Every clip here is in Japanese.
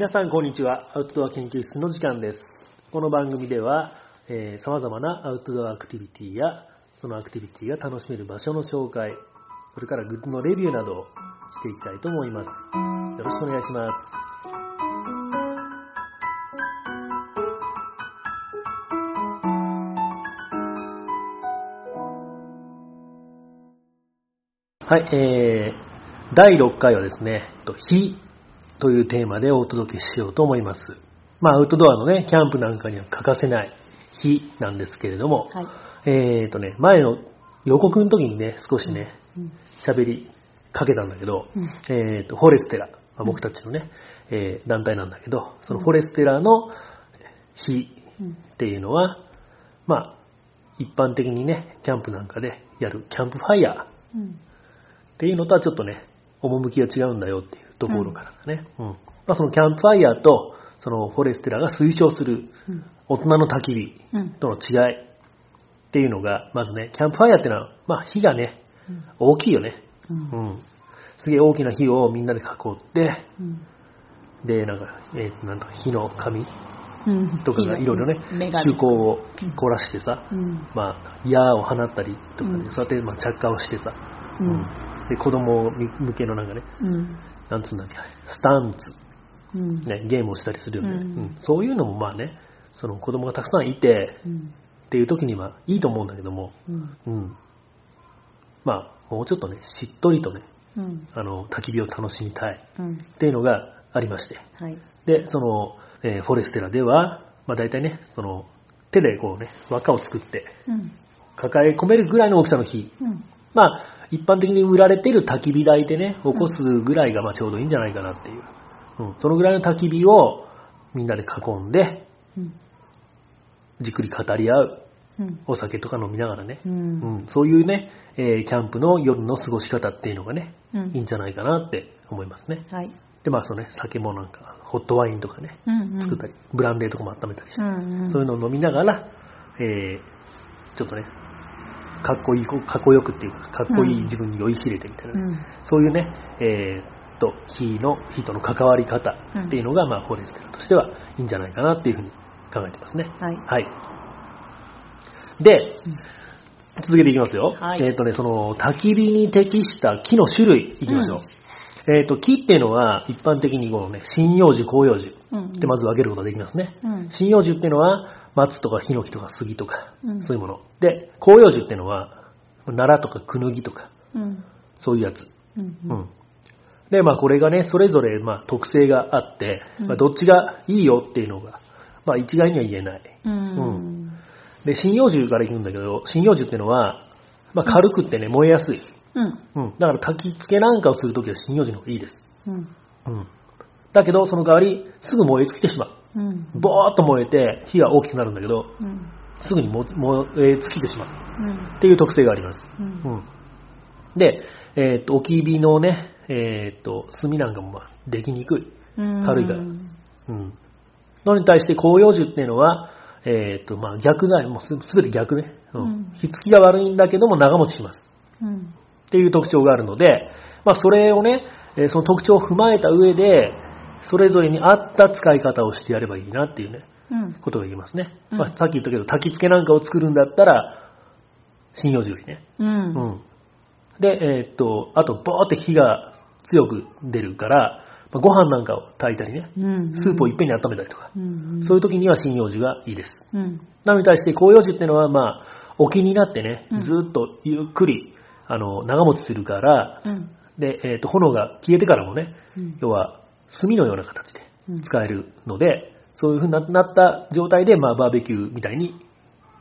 皆さんこんにちは。アウトドア研究室の時間です。この番組では、えー、様々なアウトドアアクティビティや、そのアクティビティが楽しめる場所の紹介、それからグッズのレビューなどをしていきたいと思います。よろしくお願いします。はい、えー、第6回はですね、と火というテーマでお届けしようと思います。まあ、アウトドアのね、キャンプなんかには欠かせない火なんですけれども、はい。えーとね、前の予告の時にね、少しねうん、喋、りかけたんだけど、うん。えーと、フォレステラ、まあ僕たちのね、えー団体なんだけど、そのフォレステラの火うん。っていうのは、まあ、一般的にね、キャンプなんかでやるキャンプファイヤーうん。っていうのとはちょっとね、趣が違うんだよっていうところからだね。うん。まあ、そのキャンプファイヤーと、そのフォレステラが推奨するうん。大人の焚き火うん。との違いっていうのが、まずね、キャンプファイヤーっていうのは、まあ火がね、うん。大きいよね。うん。うん。すげえ大きな火をみんなで囲って、うん。で、なんか、えーと、なんとか火の紙うん。とかがいろいろね、趣向を凝らしてさ、うん。まあ、矢を放ったりとかね、うん。そうやってまあ着火をしてさ、うんで、子供向けのなんかね、うん。なんつうんだっけ、スタンツ、うん。ね、ゲームをしたりするよね、うん。うん。そういうのもまあね、その子供がたくさんいてうん。っていう時にはいいと思うんだけども、うん。うん。まあ、もうちょっとね、しっとりとね、うん。あの、焚き火を楽しみたいうん。っていうのがありまして。はい。で、その、えーフォレステラでは、まあ大体ね、その、手でこうね、輪っかを作って、うん。抱え込めるぐらいの大きさの火。うん。まあ、一般的に売られている焚き火台でね、起こすぐらいがまあちょうどいいんじゃないかなっていう。うん、そのぐらいの焚き火をみんなで囲んで、うん。じっくり語り合う。うん。お酒とか飲みながらね。ううんん、そういうね、えーキャンプの夜の過ごし方っていうのがね、うん。いいんじゃないかなって思いますね。はい。で、まあ、そのね、酒もなんか、ホットワインとかね、うんうん。作ったり、ブランデーとかも温めたりして、うんうん。そういうのを飲みながら、えーちょっとね、かっこいい、かっこよくっていうか、かっこいい自分に酔いしれてみたいなね、うんそういうね、えーっと、火の、火との関わり方っていうのが、まあ、フォレステラとしてはいいんじゃないかなっていうふうに考えてますね。はいはい。で、続けていきますよ。はいえーっとね、その、焚き火に適した木の種類いきましょう。えーっと、木っていうのは一般的にこのね、針葉樹、広葉樹うんでまず分けることができますね。うん針葉樹っていうのは松とかヒノキとか杉とか、うんそういうもの。で、広葉樹っていうのは奈良とかクヌギとか、うんそういうやつ。うんうん。で、まあこれがね、それぞれまあ特性があって、うんまあどっちがいいよっていうのが、まあ一概には言えない。うんで、針葉樹から言うんだけど、針葉樹っていうのは、まあ軽くってね、燃えやすい。うんうん。だから焚き付けなんかをするときは針葉樹の方がいいです。うんうん。だけど、その代わり、すぐ燃え尽きてしまう。うんボーっと燃えて、火が大きくなるんだけど、うんすぐにも燃え尽きてしまう。うんっていう特性があります。うんうん。で、えーっと、置き火のね、えーっと、炭なんかもまあ、できにくい。うん軽いからうん。のに対して広葉樹っていうのは、えーっと、まあ逆だよ。もうすすべて逆ね。うん。うん火付きが悪いんだけども長持ちします。うんっていう特徴があるので、まあそれをね、えーその特徴を踏まえた上で、それぞれに合った使い方をしてやればいいなっていうね、うん。ことが言えますね。うん。まあさっき言ったけど、焚き付けなんかを作るんだったら、針葉樹よりね。うん。うん。で、えーっと、あと、ボーって火が強く出るから、まあご飯なんかを炊いたりね、うんスープをいっぺんに温めたりとか、うんそういう時には針葉樹がいいです。うん。なのに対して広葉樹っていうのは、まあ、沖になってねう、ん。ずっとゆっくり、あの、長持ちするから、うん。で、えーっと、炎が消えてからもね、うん。要は、炭のような形でうん。使えるので、そういう風にななった状態で、まあ、バーベキューみたいに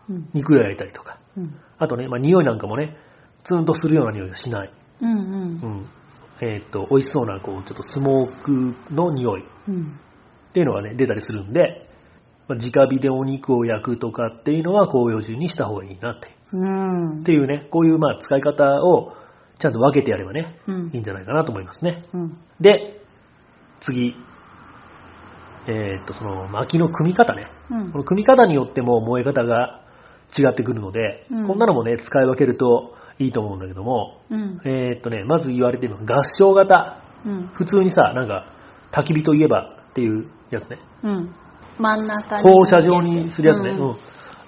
うん肉を焼いたりとか、うん。あとね、まあ、匂いなんかもね、ツンとするような匂いがしない。うんうん。えーっと、美味しそうな、こう、ちょっとスモークの匂い。っうん。ていうのがね、出たりするんで、まあ、直火でお肉を焼くとかっていうのは紅葉樹にした方がいいなって。うん。っていうね、こういうまあ使い方をちゃんと分けてやればね、うん。いいんじゃないかなと思いますね。うん。で、次。えーっと、その薪の組み方ね。うんこの組み方によっても燃え方が違ってくるので、うんこんなのもね、使い分けるといいと思うんだけども、うんえーっとね、まず言われてるのは合掌型。うん普通にさ、なんか、焚き火といえばっていうやつね。うん。真ん中に。放射状にするやつね。うんうん。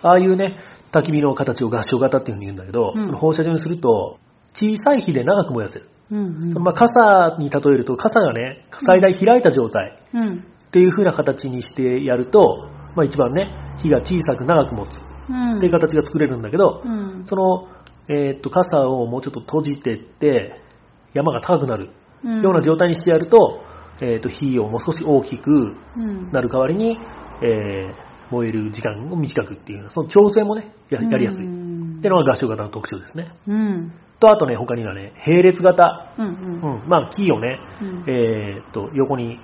ああいうね、焚き火の形を合掌型っていうふうに言うんだけど、放射状にすると、小さい火で長く燃やせる。うんうん。まあ、傘に例えると、傘がね、最大開いた状態うん。っていう風な形にしてやると、まあ一番ね、火が小さく長く持つっうん。ていう形が作れるんだけど、うん。その、えーっと、傘をもうちょっと閉じてって、山が高くなるうんような状態にしてやると、えーっと、火をもう少し大きくうん。なる代わりに、えー燃える時間を短くっていう、その調整もね、ややりやすい。っうんていうのが合掌型の特徴ですね。うん。と、あとね、他にはね、並列型。うん。ううん。ん。まあ、木をね、うん。えーっと、横に、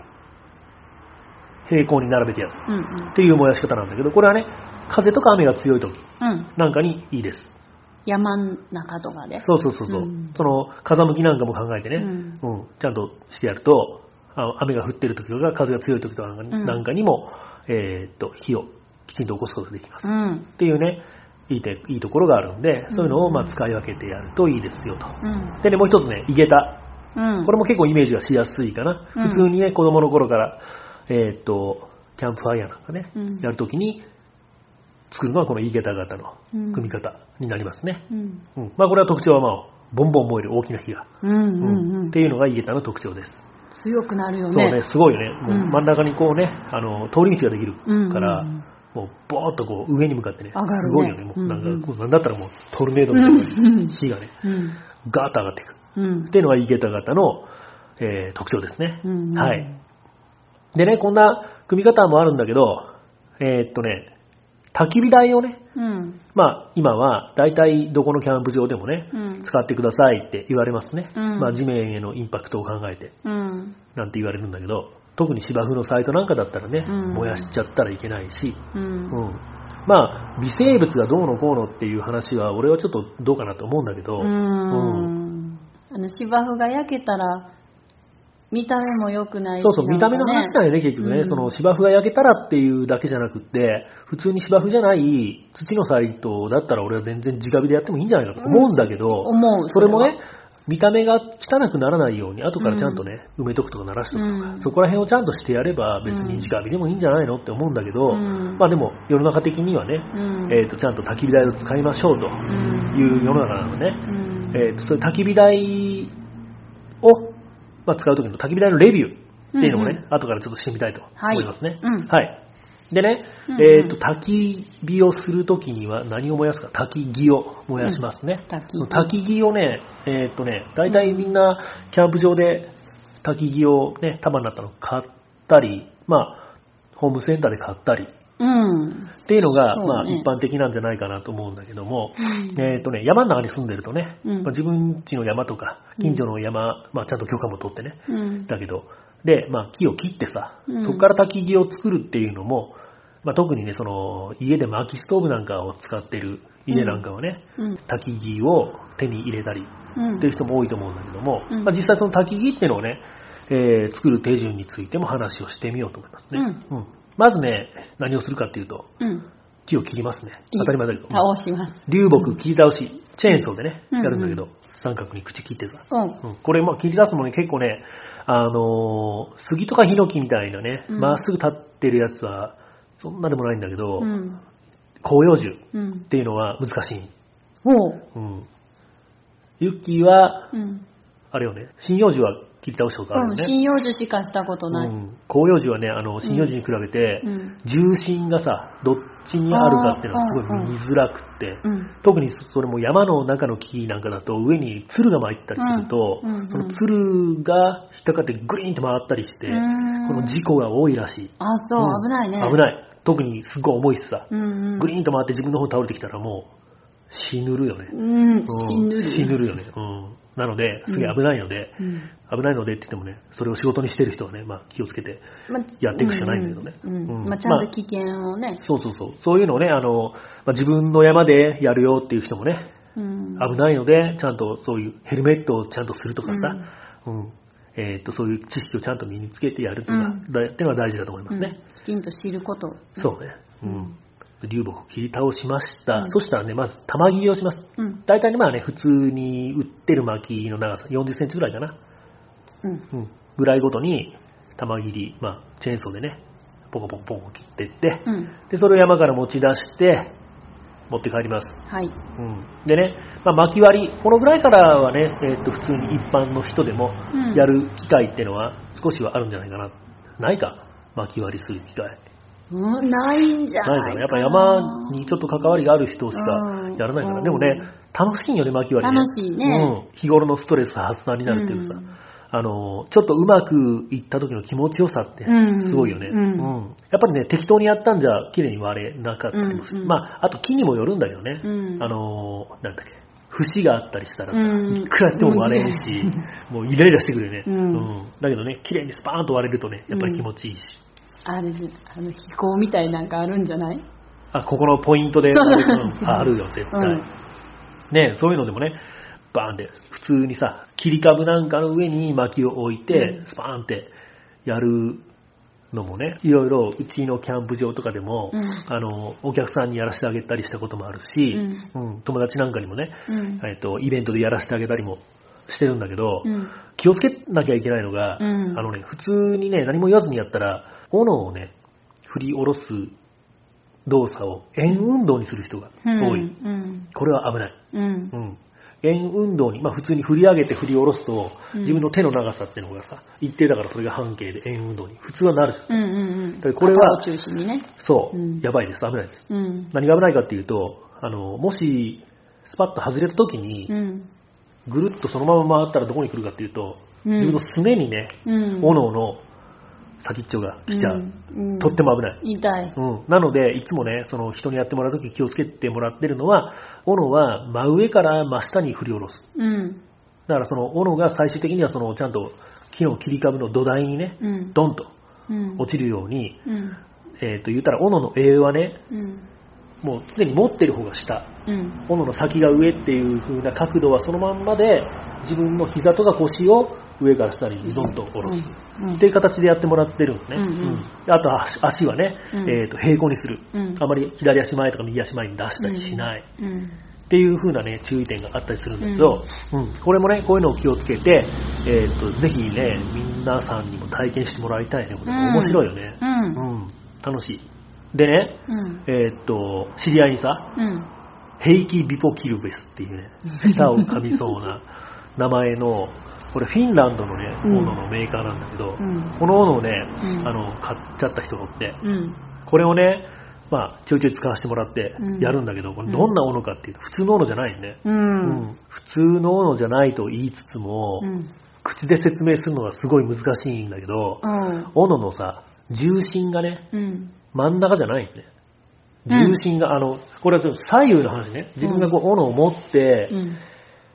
平行に並べてやる。うん。っていう燃やし方なんだけど、これはね、風とか雨が強い時うん。なんかにいいです。山ん中とかで。そうそうそうそう、うんその風向きなんかも考えてね、うんうんちゃんとしてやると、あ雨が降ってる時とか風が強い時とかなんかに,、も、えーっと火をきちんと起こすことができます。うん。っていうね、いいていいところがあるんで、そういうのをうんまあ使い分けてやるといいですよと。うん。でね、もう一つね、井桁。うん。これも結構イメージがしやすいかな。うん普通にね、子供の頃から、えーっと、キャンプファイヤーなんかね、うんやるときに作るのはこの井桁型のうん組み方になりますね。うん。うんまあこれは特徴はまあ、ボンボン燃える大きな火が、うん。うん。うんっていうのが井桁の特徴です。強くなるよね。そうね、すごいよね。もううん真ん中にこうね、あの、通り道ができるうんから、うんもうボーっとこう上に向かってね、上がるねすごいよね。もうなんか、うんうんなんだったらもうトルネードみたいなうん火がね、うん。ガーッと上がっていく。うんっていうのが井桁型の、えー特徴ですね。うんはい。でね、こんな組み方もあるんだけど、えーっとね、焚き火台をね、うん。まあ今は大体どこのキャンプ場でもね、うん。使ってくださいって言われますね。うんまあ地面へのインパクトを考えてうん。なんて言われるんだけど、特に芝生のサイトなんかだったらね、うん燃やしちゃったらいけないし、うん。うん。まあ微生物がどうのこうのっていう話は俺はちょっとどうかなと思うんだけど、うん。あの、芝生が焼けたら、見た目も良くないしそうそう、見た目の話なんよね、結局ね。うんその芝生が焼けたらっていうだけじゃなくって、普通に芝生じゃない土のサイトだったら俺は全然直火でやってもいいんじゃないかと思うんだけど、思う。それもねは、見た目が汚くならないように、後からちゃんとね、埋めとくとか鳴らしとくとか、うんそこら辺をちゃんとしてやれば別に直火でもいいんじゃないのって思うんだけど、うんまあでも世の中的にはね、うん。えっ、と、ちゃんと焚き火台を使いましょうとうん。いう世の中なのね。うん。えー、とそういう焚き火台を、まあ、使うときの焚き火台のレビューっていうのもね、うん後からちょっとしてみたいと思いますね。はいうんはい。でね、うんうんえっ、と、焚き火をするときには何を燃やすか？焚き木を燃やしますね。焚きその焚き木をね、えっ、とね、大体みんなキャンプ場で焚き木をね、束になったの買ったり、まあ、ホームセンターで買ったりうん。っていうのが、ね。まあ、一般的なんじゃないかなと思うんだけども、うん。えっ、とね、山の中に住んでるとね、うん。まあ、自分家の山とか、近所の山、まあ、ちゃんと許可も取ってね、うん。だけど、で、まあ、木を切ってさ、うん。そこから焚き木を作るっていうのも、まあ、特にね、その、家で薪ストーブなんかを使ってる家なんかはね、うん。焚き木を手に入れたりうん。っていう人も多いと思うんだけども、うんまあ、実際その焚き木っていうのをね、えー作る手順についても話をしてみようと思いますね。うんまずね、何をするかっていうと、うん。木を切りますね。当たり前だけど。倒します。流木切り倒し、チェーンソーでね、うんやるんだけど、三角に口切ってさ。うん。うんこれ、まあ、切り出すのに結構ね、あのー杉とかヒノキみたいなね、うんまっすぐ立ってるやつは、そんなでもないんだけど、うん。広葉樹っうん。ていうのは難しい。おう。うん。ユッキーは、うん。あれよね、針葉樹は切り倒したことあるうん。よね。針葉樹しかしたことない。うん、広葉樹はね、あの、針葉樹に比べて、うん。重心がさ、どっちにあるかっていうのはすごい見づらくって、うん。特にそれも山の中の木なんかだと上に鶴が巻いたりすると、その鶴が引っかかってグリーンって回ったりして、うんこの事故が多いらしい。あ、そう、うん危ないね。危ない。特にすっごい重いしさ、うんうん。グリーンと回って自分の方に倒れてきたらもう死ぬるよね。うん。うん死ぬる。死ぬるよね。うん。なので、すげえ危ないので、うん。危ないのでって言ってもね、それを仕事にしてる人はね、まあ気をつけてまやっていくしかないんだけどねうんうんうんまあ、ちゃんと危険をね。そうそうそう。そういうのをね、あの、まあ、自分の山でやるよっていう人もね、うん。危ないので、ちゃんとそういうヘルメットをちゃんとするとかさ、うん。えっ、と、そういう知識をちゃんと身につけてやるとか、うんだっていうのは大事だと思いますね。うんきちんと知ること。そうね。うん。流木を切り倒しました。うんそしたらね、まず玉切りをします。うん。大体ね、まあね、普通に売ってる薪の長さ、40センチぐらいかな。うん。うん。ぐらいごとに玉切り、まあ、チェーンソーでね、ポコポコポコ切っていって、うん。で、それを山から持ち出して、持って帰ります。はい。うん。でね、まあ、巻き割り、このぐらいからはね、えーっと、普通に一般の人でもうんやる機会っていうのは少しはあるんじゃないかな。ないか？巻き割りする機会。うん、ないんじゃないかな。ないかな。やっぱ山にちょっと関わりがある人しかうんやらないから。うんでもね、楽しいよね、巻き割り、ね。楽しいねうん。日頃のストレス発散になるっていうかさ、うんあの、ちょっとうまくいった時の気持ちよさってうんすごいよね。うんやっぱりね、適当にやったんじゃ綺麗に割れなかったりもする。うんうんまあ、あと木にもよるんだけどね。うんあの、なんだっけ。節があったりしたらさ、うんいくらやっても割れんし、もうイライラしてくるよね。うんだけどね、綺麗にスパーンと割れるとね、やっぱり気持ちいいし。あれ、あの、飛行みたいなんかあるんじゃない？あ、ここのポイントで、あるよ、絶対。うんね、そういうのでもね、バーンって、普通にさ、切り株なんかの上に薪を置いてう、んスパーンってやるのもね、いろいろうちのキャンプ場とかでも、うんあの、お客さんにやらせてあげたりしたこともあるし、ううん友達なんかにもね、うん。えっと、イベントでやらせてあげたりもしてるんだけど、うん。気をつけなきゃいけないのが、うんあのね、普通にね、何も言わずにやったら、斧をね、振り下ろす動作を円運動にする人がうん。多い。うん。これは危ない。うんう。ん。円運動に、まあ普通に振り上げて振り下ろすと、うん自分の手の長さっていうのがさ、一定だからそれが半径で円運動に普通はなるじゃん。うんうんうん。だからこれは中心にね。そう、うんやばいです。危ないです。うん。何が危ないかっていうと、あの、もし、スパッと外れた時にう、ん。ぐるっとそのまま回ったらどこに来るかっていうと、うん自分のすねにね、うん。斧の先っちょが来ちゃう。うん。うんとっても危ない。痛い。うん、なので、いつもね、その人にやってもらうとき気をつけてもらってるのは、斧は真上から真下に振り下ろす。うん。だからその斧が最終的にはそのちゃんと木の切り株の土台にね、うん。ドンとうん。落ちるように、うん。えっ、と言ったら斧の柄はね、うん。もう常に持ってる方が下、うん。斧の先が上っていう風な角度はそのまんまで、自分の膝とか腰を上から下にドンと下ろす。うん。っていう形でやってもらってるんですね。うんうんあと足足はね、うんえーと平行にする、うんあまり左足前とか右足前に出したりしない、うん。っていう風なね、注意点があったりするんだけど、うんこれもね、こういうのを気をつけて、えーとぜひね、皆さんにも体験してもらいたいね。これうん面白いよね。うん。うん楽しい。でね、うん。えーっと、知り合いにさ、うん。ヘイキビポキルベスっていうね、舌を噛みそうな 名前の、これフィンランドのね、うん斧のメーカーなんだけど、うんこの斧をね、うんあの、買っちゃった人がおって、うん。これをね、まあ、ちょいちょい使わせてもらってうんやるんだけど、これどんな斧かっていうと、普通の斧じゃないよね。う。うんん普通の斧じゃないと言いつつも、うん。口で説明するのがすごい難しいんだけど、うん。斧のさ、重心がね、うん。真ん中じゃないよね。うん重心が、あの、これはちょっと左右の話ね。自分がこう、斧を持って、うん。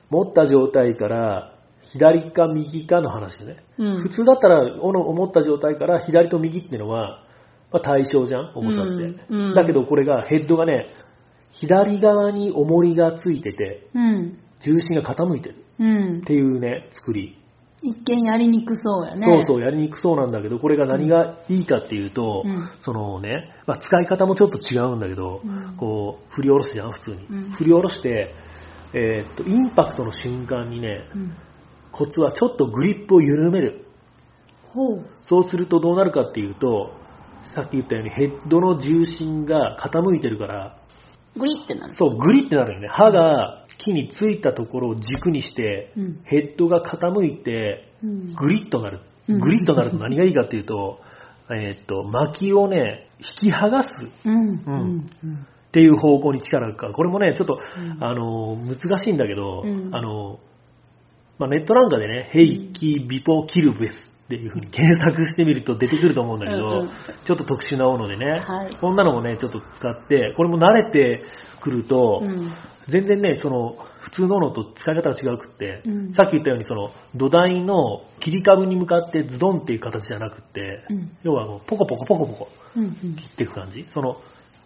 持った状態から、左か右かの話よね。うん普通だったら、斧を持った状態から左と右っていうのは、まあ、対称じゃん、重さって。うんうんだけどこれが、ヘッドがね、左側に重りがついてて、うん。重心が傾いてるうんっ。ていうね、作り。一見やりにくそうやね。そうそう、やりにくそうなんだけど、これが何がいいかっていうと、うんそのね、まあ、使い方もちょっと違うんだけど、うんこう、振り下ろすじゃん、普通に。うん振り下ろして、えーっと、インパクトの瞬間にね、うん。コツはちょっとグリップを緩める。ほう。そうするとどうなるかっていうと、さっき言ったようにヘッドの重心が傾いてるから、グリってなる。そう、グリってなるよね。刃が木についたところを軸にして、うん。ヘッドが傾いて、うん。グリッとなる。うんグリッとなると何がいいかっていうと、えーっと、薪をね、引き剥がすっうん。うんうん。ていう方向に力がるから、これもね、ちょっと、うんあの、難しいんだけど、うんあの、まあ、ネットなんかでね、ヘイキビポキルベスっていう風に検索してみると出てくると思うんだけど、うんうんちょっと特殊なものでね、はいこんなのもね、ちょっと使って、これも慣れてくると、うん。全然ね、その、普通ののと使い方が違うくって、うんさっき言ったように、その、土台の切り株に向かってズドンっていう形じゃなくって、うん要はもうポコポコポコポコうん。うん。切っていく感じ。その、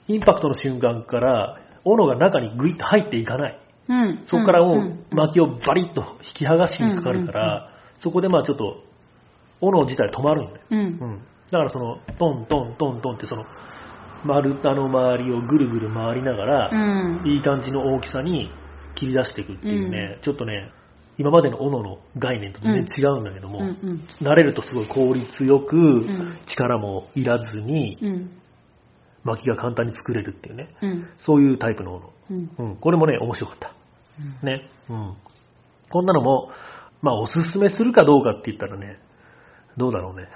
インパクトの瞬間から、斧が中にグイッと入っていかない。うん。そこからもんう薪をバリッと引き剥がしにかかるから、そこでまあちょっと、斧自体止まるんだよ。うん。うん。だからその、トントントントンってその、丸太の周りをぐるぐる回りながら、うん。いい感じの大きさに切り出していくっていうね、ちょっとね、今までの斧の概念と全然違うんだけども、うんうん慣れるとすごい効率よく、ん力もいらずにうん薪が簡単に作れるっていうね、うんそういうタイプの斧。うんうん、これもね、面白かった。ね。うん。こんなのも、まあ、おすすめするかどうかって言ったらね、どうだろうね。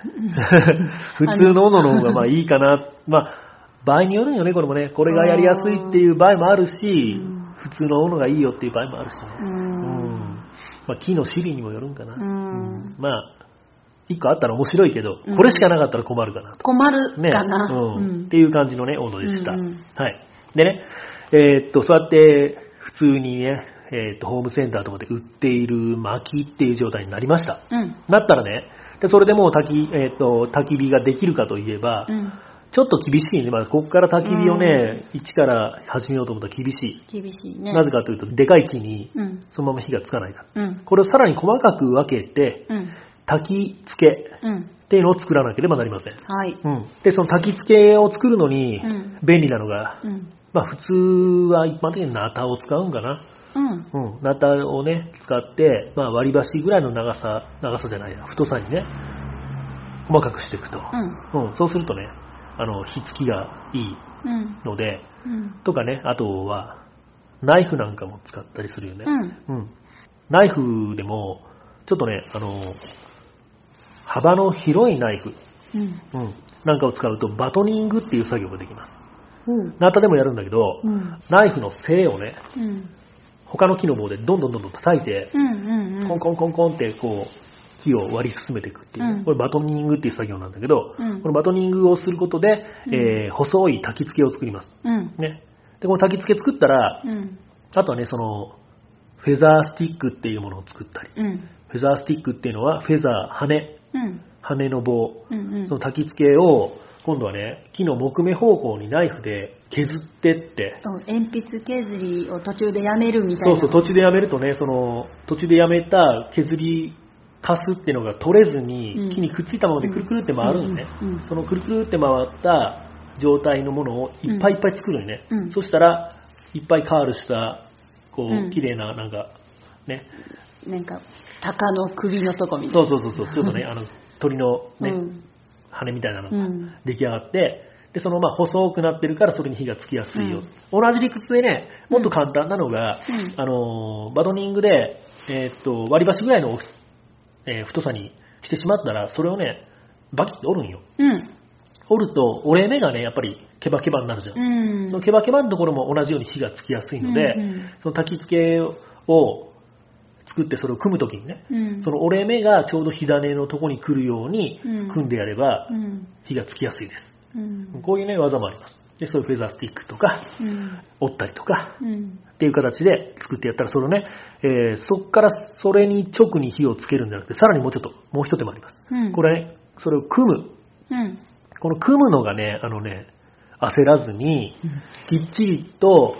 普通の斧の方がまあいいかな。まあ、場合によるんよね、これもね。これがやりやすいっていう場合もあるし、普通の斧がいいよっていう場合もあるしね。まあ、木の種類にもよるんかな。うんまあ、一個あったら面白いけどうん、これしかなかったら困るかなと。困るね。かな。うん。っていう感じのね、温度でした。はい。でね、えーっと、そうやって、普通にね、えーっと、ホームセンターとかで売っている薪っていう状態になりました。うん。なったらね、でそれでもう焚き、えーっと、焚き火ができるかといえば、うん。ちょっと厳しいね。まず、ここから焚き火をね、一から始めようと思ったら厳しい。厳しいね。なぜかというと、でかい木にうん。そのまま火がつかないから。うん。これをさらに細かく分けて、うん。焚き付けうん。っていうのを作らなければなりません。はい。うん。で、その焚き付けを作るのにうん、便利なのが、うん。まあ普通は一般的にナタを使うんかな。うん。うん。ナタをね、使って、まあ割り箸ぐらいの長さ、長さじゃないや、太さにね、細かくしていくと。うん。うん。そうするとね、あの、火付きがいいうん。ので、うん。とかね、あとは、ナイフなんかも使ったりするよね。うん。うん。ナイフでも、ちょっとね、あの、幅の広いナイフ、うん。うん、なんかを使うとバトニングっていう作業ができます。うん。ナタでもやるんだけど、うん。ナイフの背をね、うん。他の木の棒でどんどんどんどん叩いて、うん。うん。コンコンコンコンってこう、木を割り進めていくっていうね、うんこれバトニングっていう作業なんだけど、うんこのバトニングをすることで、うんえー細い焚き付けを作ります。うん。ね。で、この焚き付け作ったら、うん。あとはね、その、フェザースティックっていうものを作ったり、うん。フェザースティックっていうのは、フェザー、羽、うん。羽の棒、うん。うん。その焚き付けを、今度はね、木の木目方向にナイフで削ってって、鉛筆削りを途中でやめるみたいな。そうそう、途中でやめるとね、その、途中でやめた削りカスっていうのが取れずに、うん木にくっついたままでくるくるって回るのね。うんうんうんそのくるくるって回った状態のものをいっぱいいっぱい作るのね。うんそしたら、いっぱいカールした、こうんう、綺麗な、なんか、ね、なんか、鷹の首のとこみたいそうそうそうそう、ちょっとね、あの、鳥のな。ね、うん。羽みたいなのがうん。出来上がって、で、そのまあ細くなってるからそれに火がつきやすいよ。同じ理屈でね、もっと簡単なのが、うんあのー、バトニングで、えーっと、割り箸ぐらいのえー太さにしてしまったら、それをね、バキッと折るんよ。うん。折ると、折れ目がね、やっぱりケバケバになるじゃん。うん。そのケバケバのところも同じように火がつきやすいので、うんうんその焚き付けを作ってそれを組むときにね、うん。その折れ目がちょうど火種のとこに来るようにうん組んでやればうん。火がつきやすいです。うん。こういうね、技もあります。で、そういうフェザースティックとか、うん。折ったりとか、うん。っていう形で作ってやったら、それをね、えーそっからそれに直に火をつけるんじゃなくて、さらにもうちょっと、もう一手間あります。うん。これね、それを組む。うん。この組むのがね、あのね、焦らずに、きっちりと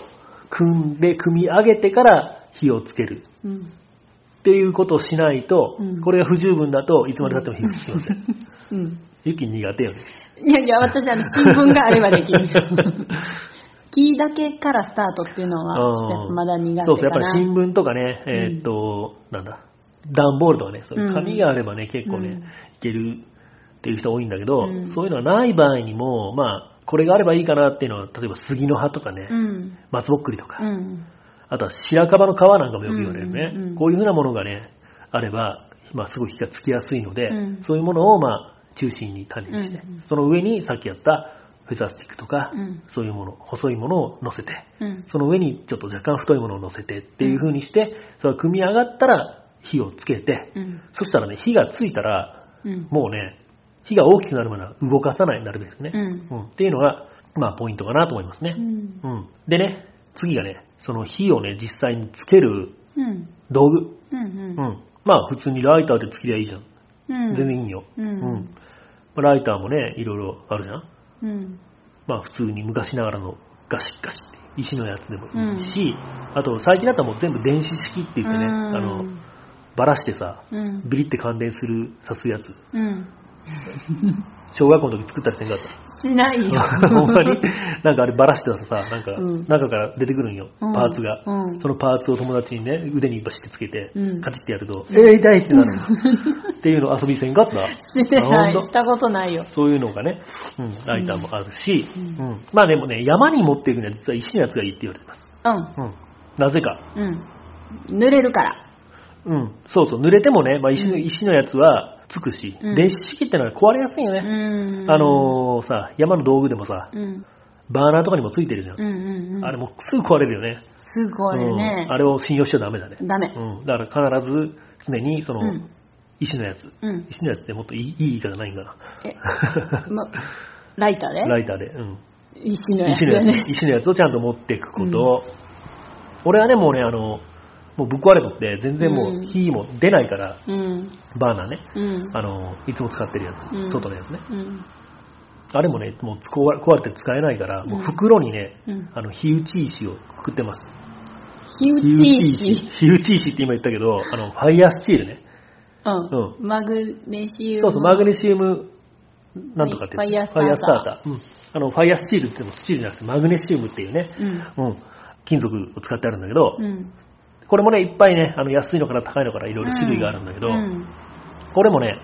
組んで、組み上げてから火をつける。うん。っていうことをしないと、うんこれが不十分だといつまでたっても火がつきません。うん。ユキ苦手よね。いやいや、私、あの、新聞があればできる。木だけからスタートっていうのは、ちょっとまだ苦手かな。そうそう、やっぱり新聞とかね、えーっと、なんだ、段ボールとかね、そういう紙があればね、結構ね、うんいけるっていう人多いんだけど、うんそういうのはない場合にも、まあ、これがあればいいかなっていうのは、例えば杉の葉とかね、うん。松ぼっくりとか、うん。あとは白樺の皮なんかもよく言われるね。うんうんうんこういうふうなものがね、あれば、まあ、すごい火がつきやすいので、うんそういうものを、まあ、中心に種にして、うんうんその上にさっきやったフェザースティックとか、うんそういうもの、細いものを乗せて、うん。その上にちょっと若干太いものを乗せてっていう風にして、それが組み上がったら火をつけて、うん。そしたらね、火がついたら、うん。もうね、火が大きくなるまでは動かさない、なるべくね。うんうんっていうのが、まあ、ポイントかなと思いますねう。ん。うん。でね、次がね、その火をね、実際につけるうん。道具。うん。うん。まあ、普通にライターでつけりゃいいじゃん。うん。全然いいよ。うんまあライターもね、いろいろあるじゃん。うん。まあ普通に昔ながらのガシッガシッって石のやつでもいいし、あと最近だったらもう全部電子式って言ってね、うんあの、バラしてさ、うん。ビリって感電する、刺すやつ。うん。小学校の時作ったりせんかった。しないよ。ほんまになんかあれバラしてたらさ、なんかうん中から出てくるんよ、うんパーツが。うんそのパーツを友達にね、腕にバシってつけて、うんカチってやると、えー、痛いってなるっていうの遊びせんかった？してない。あほんと？したことないよ。そういうのがね、うん、ライターもあるし、ううんまあでもね、山に持っていくには実は石のやつがいいって言われてます。うん。うん。なぜか。うん。濡れるから。うん。そうそう、濡れてもね、まあ石の石のやつはつくし、うん電子式ってのは壊れやすいようね。ん。あのーさ、山の道具でもさ、うん。バーナーとかにもついてるじゃん。うんうんうん。あれもうすぐ壊れるよね。すごいねうん。あれを信用しちゃダメだね。ダメ。うん。だから必ず常にその、うん。石のやつ。うん。石のやつってもっといいいい言い方ないんかな。え、ま、ライターで？ライターで。うん。石のやつ石のやつ、ね。石のやつをちゃんと持っていくこと。俺はね、もうね、あの、もうぶっ壊れとって、全然もううん火も出ないから、うん。バーナーね。うん。あの、いつも使ってるやつ、うん外のやつね。うん。あれもね、もう壊れて使えないから、もう袋にね、うん。あの、火打ち石をくくってます。火打ち石。火打ち石って今言ったけど、あの、ファイヤースチールね。うん。マグネシウム。そうそう、マグネシウム、なんとかってファイヤースターターファイヤースターター。うん。あの、 fire steel って言ってもスチールじゃなくて、マグネシウムっていうね、うん。うん、金属を使ってあるんだけど、うん。これもね、いっぱいね、あの安いのから高いのからいろいろ種類があるんだけど、うん。これもね、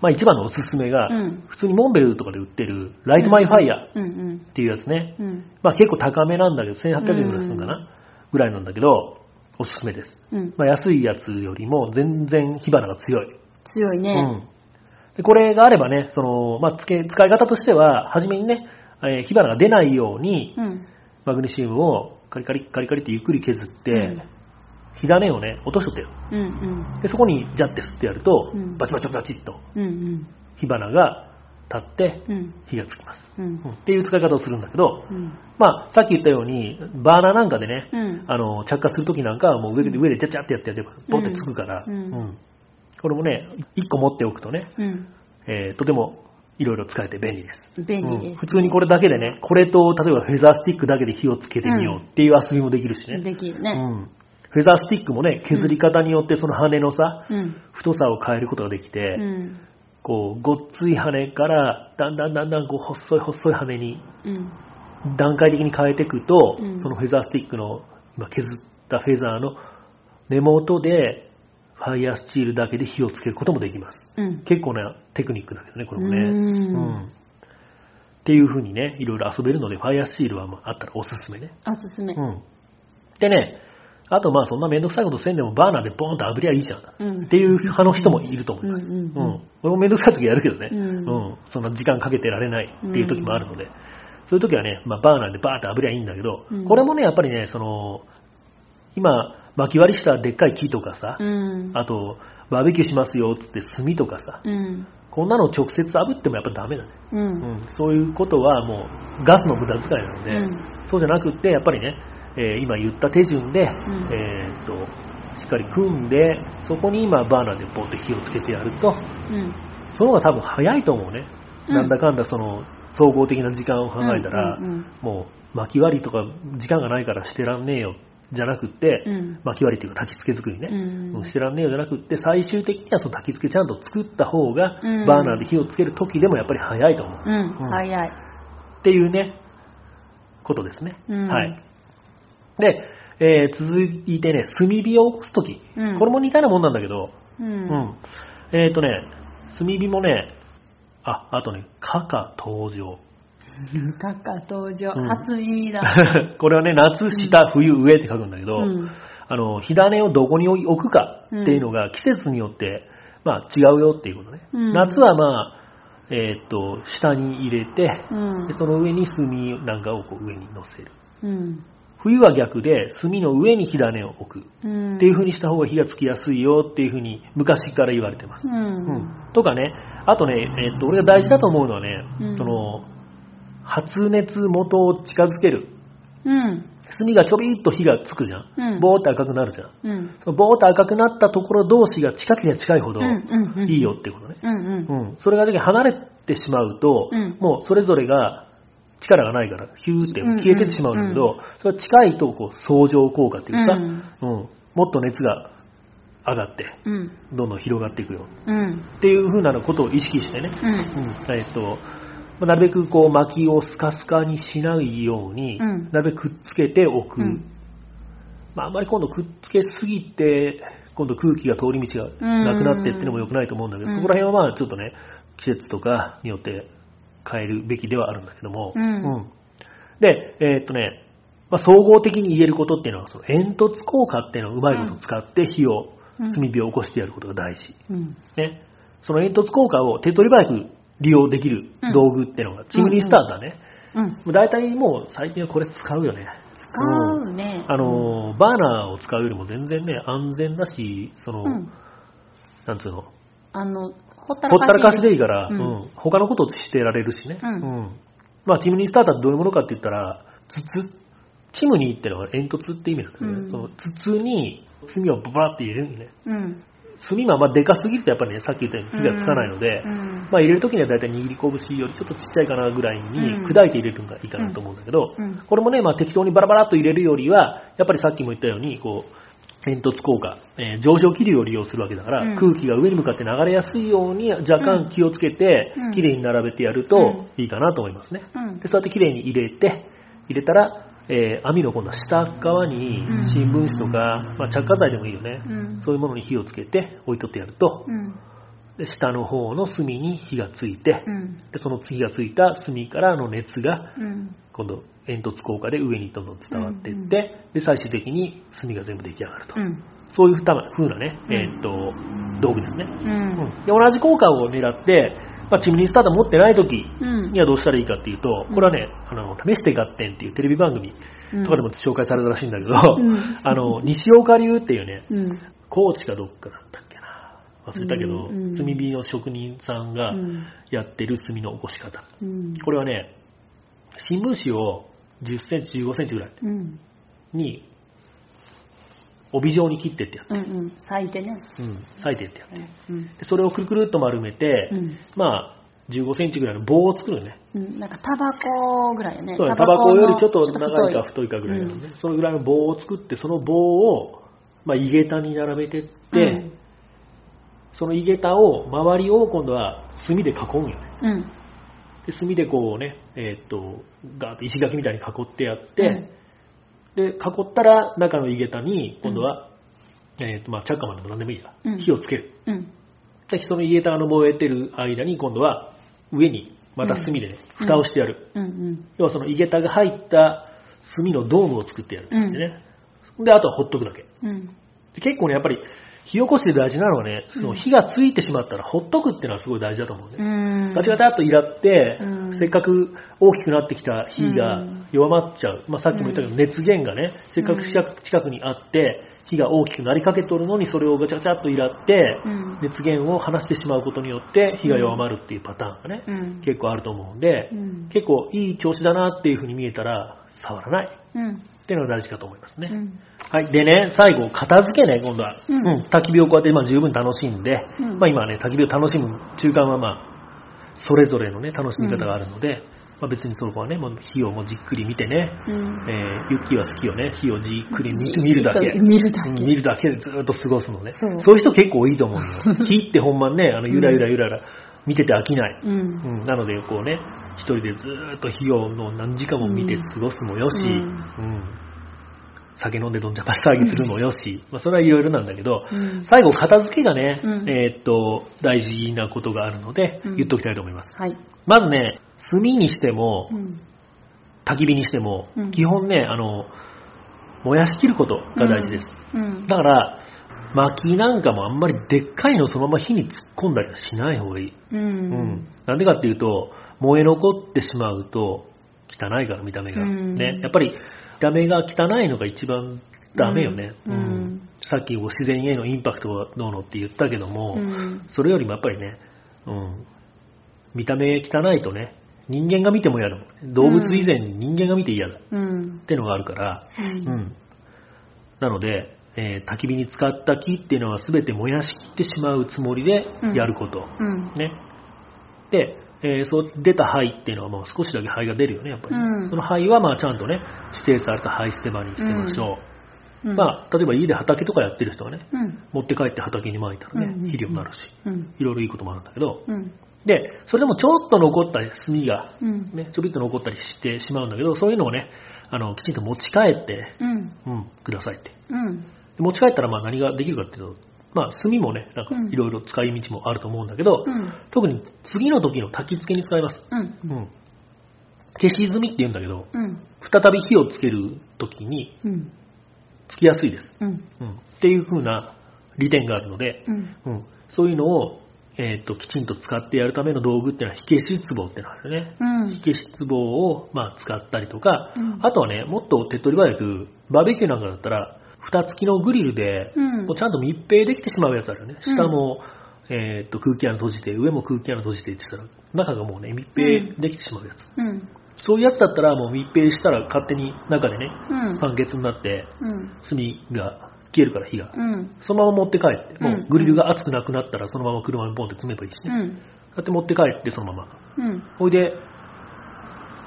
まあ一番のおすすめが、うん普通にモンベルとかで売ってる、 Light My Fire っうん。ていうやつね。うん。まあ結構高めなんだけど、1800円ぐらいするのかな、ぐらいなんだけど、おすすめです。うん。まあ安いやつよりも全然火花が強い。強いうね。ん。で、これがあればね、その、まあつけ、使い方としては、初めにね、えー火花が出ないように、うん。マグネシウムをカリカリカリカリってゆっくり削って、うん火種をね、落としとってよ。うん。うん。で、そこにジャッて吸ってやると、うんバチバチバチっとうん。うん。火花が立ってうん。火がつきます。うん。うんっていう使い方をするんだけど、うん。まあ、さっき言ったように、バーナーなんかでね、うん。あの、着火するときなんかはもう上で、上でチャチャってやってやって、ポンってつくから、これもね、一個持っておくとね、うん。えーとてもいろいろ使えて便利です。うん便利です。普通にこれだけでね、これと例えばフェザースティックだけで火をつけてみようっていう遊びもできるしね。できるね。うん。フェザースティックもね、削り方によってその羽のさ、うん。太さを変えることができて、うん。こう、ごっつい羽から、だんだんだんだんこう、細い細い羽にうん。段階的に変えていくと、うんそのフェザースティックの、今削ったフェザーの根元で、ファイヤースチールだけで火をつけることもできます。うん。結構なテクニックだけどね、これもね。うんうんっていう風にね、いろいろ遊べるので、ファイヤースチールはまああったらおすすめね。おすすめう。ん。でね、あとまあそんなめんどくさいことせんでもバーナーでボーンと炙りゃいいじゃん。うんっていう派の人もいると思います。うん俺もめんどくさい時やるけどね。うんうん。そんな時間かけてられないっていう時もあるので、そういう時はね、まあバーナーでバーって炙りゃいいんだけど、うんこれもね、やっぱりね、その、今、巻き割りしたでっかい木とかさ、うん。あと、バーベキューしますよっつって炭とかさ、うん。こんなの直接炙ってもやっぱダメだね。う。うんん、そういうことはもうガスの無駄遣いなので、うんそうじゃなくって、やっぱりね、えー今言った手順で、んえーっと、しっかり組んで、そこに今バーナーでポンって火をつけてやると、うん。その方が多分早いと思うね。うんなんだかんだその、総合的な時間を考えたら、うんうんもう巻き割りとか時間がないからしてらんねえよ、じゃなくって、うん巻き割りっていうか焚き付け作りね、うんうんしてらんねえよじゃなくって、最終的にはその焚き付けちゃんと作った方が、うんバーナーで火をつける時でもやっぱり早いと思う。うん。うん早い。っていうね、ことですね。うんはい。で、えー続いてね、炭火を起こすとき、うんこれも似たようなもんなんだけど、う。うんん。えっ、とね、炭火もね、あ、あとね、カカ登場。カカ登場。うん初耳だ。これはね、夏、下、冬、上って書くんだけど、うんあの、火種をどこに置くかっていうのが季節によって、まあ違うよっていうことね。うん夏はまあ、えっ、と、下に入れて、うんで。その上に炭なんかをこう上に乗せる。うん。冬は逆で、炭の上に火種を置く。うん。っていう風にした方が火がつきやすいよっていう風に昔から言われてます。う。うんん。とかね、あとね、えっと、俺が大事だと思うのはね、うんその、発熱元を近づける。うん。炭がちょびっと火がつくじゃん。うんボーって赤くなるじゃん。うん。そのボーって赤くなったところ同士が近ければ近いほどいいよっていうことね。うん。それが離れてしまうと、うんもうそれぞれが力がないから、ヒューって消えてってしまうんだけど、それは近いとこう相乗効果っていうかさ、うん。うん。もっと熱が上がって、うん。どんどん広がっていくよ。うん。っていう風なことを意識してね、うん。うん。えっと、まあなるべくこう巻きをスカスカにしないように、うん。なるべくくっつけておく。うん。まあ、あんまり今度くっつけすぎて、今度空気が通り道がなくなってっていうのも良くないと思うんだけど、うん。そこら辺はまあちょっとね、季節とかによって変えるべきではあるんだけども、うんで、えーっとね、まあ、総合的に言えることっていうのは、その煙突効果っていうのをうまいこと使って火を、うん炭火を起こしてやることが大事。うん。ね、その煙突効果を手っ取り早く利用できる道具っていうのが、チムニースターターね。うん。もう大体もう最近はこれ使うよね。使うね。あのー、バーナーを使うよりも全然ね、安全だし、その、うん。なんつうの、あの、ほったらかしで。いいかから、ううん。ん他のことしてられるしね。うん。まあ、チムニースターターってどういうものかって言ったら、筒。チムニーってのは煙突って意味なんだけどね、うん。その筒に炭をババって入れるんでね。うん。炭はまあでかすぎるとやっぱりね、さっき言ったように火がつかないので、うん。まあ入れるときには大体握り拳よりちょっとちっちゃいかなぐらいにうん。砕いて入れるのがいいかなと思うんだけど、うん。これもね、まあ適当にバラバラっと入れるよりは、やっぱりさっきも言ったように、こう、煙突効果、えー上昇気流を利用するわけだから、うん。空気が上に向かって流れやすいように若干気をつけてうん、綺麗に並べてやるとうん。いいかなと思いますね。うん。で、そうやって綺麗に入れて、入れたら、えー網の今度は下側にうん。新聞紙とか、まあ、着火剤でもいいよね、うん。そういうものに火をつけて置いとってやると、下の方の炭に火がついて、うん。でその火がついた炭からの熱がうん。今度煙突効果で上にどんどん伝わっていって、うんうんで最終的に炭が全部出来上がると、うん。そういうふた風なね、うんえーっと道具ですね、う。うんんで同じ効果を狙って、まあ、チムニースターター持ってない時うんにはどうしたらいいかっていうとこれはね「あの試して合点」っていうテレビ番組とかでも紹介されたらしいんだけど、うんあの西岡流っていうねうん。高知かどっかだったっけな忘れたけど、うんうん炭火の職人さんがうんやってる炭の起こし方、うん。これはね新聞紙を10センチ15センチぐらいうん。に帯状に切ってってやうんうん。咲いてね。つ、うん、裂いてってやつうん。でそれをくるくるっと丸めて、うん。まあ15センチぐらいの棒を作るねうん。なんかタバコぐらいよね。そうだねタバコよりちょっとの長いか太いかぐらいのね、そのぐらいの棒を作ってその棒を、まあ、井桁に並べてって、うんその井桁を周りを今度は炭で囲うんよね。うん。で炭でこうね、えーっとガーッと石垣みたいに囲ってやって、で囲ったら中の井桁に今度は、えーっとまあ、チャッカマンでも何でもいいや、うん。火をつける。うん。でその井桁の燃えてる間に今度は上にまた炭でね、蓋をしてやる、うん。うん。要はその井桁が入った炭のドームを作ってやるって感じね、であとはほっとくだけ。うん。で結構ねやっぱり火起こしで大事なのはね、その火がついてしまったらほっとくっていうのはすごい大事だと思うね、うん。ガチャガチャっといらって、うんせっかく大きくなってきた火がうん弱まっちゃう、まあ、さっきも言ったけど熱源がねせっかく近くにあって火が大きくなりかけとるのにそれをガチャガチャっといらって、うん。熱源を離してしまうことによって火が弱まるっていうパターンがね、うん。結構あると思うんで、うん。結構いい調子だなっていうふうに見えたら触らないうん。っていうのが大事かと思いますね。うん。はい。でね、最後、片付けね、今度は。うん焚き火をこうやってまあ十分楽しんで、うんまあ今ね、焚き火を楽しむ中間はまあ、それぞれのね、楽しみ方があるので、まあ別にそこはね、もう火をもうじっくり見てね、うん。えー、ユッキーは好きよね、火をじっくり見見るだけ。見るだけ。うん見るだけでずっと過ごすのね。そうそういう人結構多いと思うよ。火ってほんまね、あの、ゆらゆらゆらゆら見てて飽きない。うん。うん、なので、こうね、一人でずーっと火をの何時間も見て過ごすもよし、ううんん酒飲んでどんじゃば騒ぎするもよし、まあ、それはいろいろなんだけど、うん。最後、片付けがね、うんえーっと、大事なことがあるのでうん、言っときたいと思います。はい。まずね、炭にしてもう、ん。焚き火にしても、うん基本ね、あの、燃やしきることが大事です。うん。だから、薪なんかもあんまりでっかいのそのまま火に突っ込んだりはしない方がいい。う。うんん。なんでかっていうと、燃え残ってしまうと、汚いから見た目が。うんね。やっぱり、見た目が汚いのが一番ダメよね。うんさっきこう自然へのインパクトがどうのって言ったけども、うん。それよりもやっぱりね、うん。見た目汚いとね、人間が見ても嫌だもん。動物以前に人間が見て嫌だっうん。てのがあるから、うんうん。なので、えー焚き火に使った木っていうのは全て燃やしきってしまうつもりでやること。うん。ね。で、えーそう出た灰っていうのはもう少しだけ灰が出るよね、やっぱりね、うんその灰はまあちゃんとね、指定された灰捨て場に捨てましょう。うんまあ、例えば家で畑とかやってる人がね、うん。持って帰って畑に撒いたらね、肥料になるし、うん。いろいろいいこともあるんだけど、うん。で、それでもちょっと残った炭が、うん。ね、ちょびっと残ったりしてしまうんだけど、そういうのをね、あの、きちんと持ち帰って、うん。うん、くださいって。持ち帰ったらまあ何ができるかっていうと、まあ炭もね、なんかうんいろいろ使い道もあると思うんだけど、うん。特に次の時の焚き付けに使います。うん。うん。消し炭って言うんだけど、うん。再び火をつける時にうん。つきやすいです。うん。うん。っていう風な利点があるので、うん。うん。そういうのを、えっ、と、きちんと使ってやるための道具っていうのは火消し壺ってのがあるよね。うん。火消し壺を、まあ、使ったりとか、うんあとはね、もっと手っ取り早く、バーベキューなんかだったら、蓋付きのグリルで、ちゃんと密閉できてしまうやつあるよね。下も、えっと空気穴閉じて、上も空気穴閉じてって言ったら、中がもうね、密閉できてしまうやつ。うん。そういうやつだったら、もう密閉したら勝手に中でね、うん。酸欠になって、うん。炭が消えるから火が。うん。そのまま持って帰って、もうグリルが熱くなくなったら、そのまま車にポンって詰めばいいしね。うん。こうやって持って帰って、そのまま。うん。ほいで、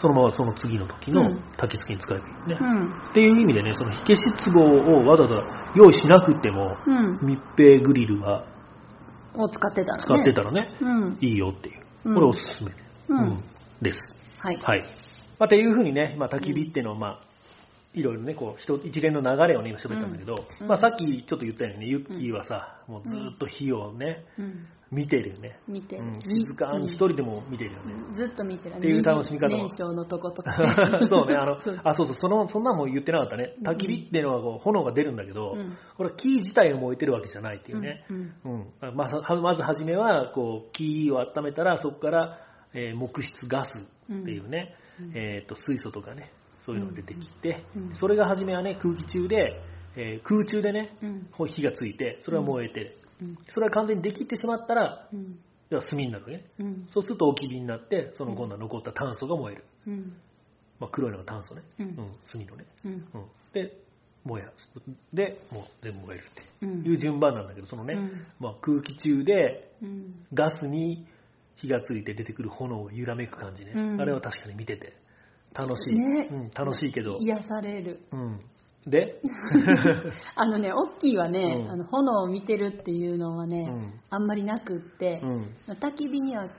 そのままその次の時のうん焚き付けに使えばいいね。うん。っていう意味でね、その火消し壺をわざわざ用意しなくても、うん。密閉グリルはを使ってたらね。使ってたらね、うん。いいよっていう。うんこれおすすめ、うんです。はい。はい。まあ、っていうふうにね、まあ、焚き火っていうのは、まあ、いろいろね、こう、人一連の流れをね、今喋ったんだけど、うんまあ、さっきちょっと言ったようにね、ユッキーはさ、もうずっと火をね、うん。見てるよね。見てるうん、静かに一人でも見てるよね。ずっと見てる。っていう楽しみ方も年少のとことか。そうね、あの あ、そうそう、その、そんなんも言ってなかったね。焚き火っていうのはこう炎が出るんだけど、うんこれは木自体が燃えてるわけじゃないっていうね。うん。うん。まあ、はまず初めは、こう、木を温めたら、そこから、えー木質ガスっていうね、うんえっ、と、水素とかね、そういうのが出てきて、うんそれが初めはね、空気中で、えー空中でね、うん。火がついて、それは燃えて、うん。それは完全にできてしまったら、うん。要は炭になるね。うん。そうすると、置き火になって、その今度は残った炭素が燃える。うん。まあ、黒いのが炭素ね。ううんん、炭のね。うん。うん、で、燃えで、もう全部燃えるってうんいう順番なんだけど、そのね、うんまあ、空気中でうん。ガスに火がついて出てくる炎を揺らめく感じね。うんあれは確かに見てて楽しい。ね。うん、楽しいけど。癒される。うん、で、あのね、オッキーはね、うん。あの炎を見てるっていうのはね、うん。あんまりなくって、うん。焚き火には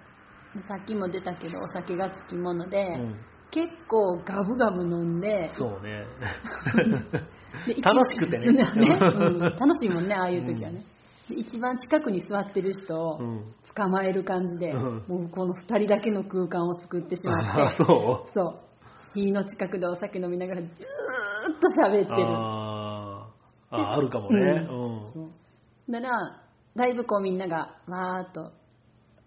さっきも出たけどお酒がつきもので、うん、結構ガブガブ飲んでそうね。楽しくてね。ねうん。楽しいもんねああいう時はね、で一番近くに座ってる人をうん、捕まえる感じで、うん。もうこの2人だけの空間を作ってしまあってそう。そう火の近くでお酒飲みながらずーっと喋ってる。あー。あ、あるかもね。うん。そうだからだいぶこうみんながわーっと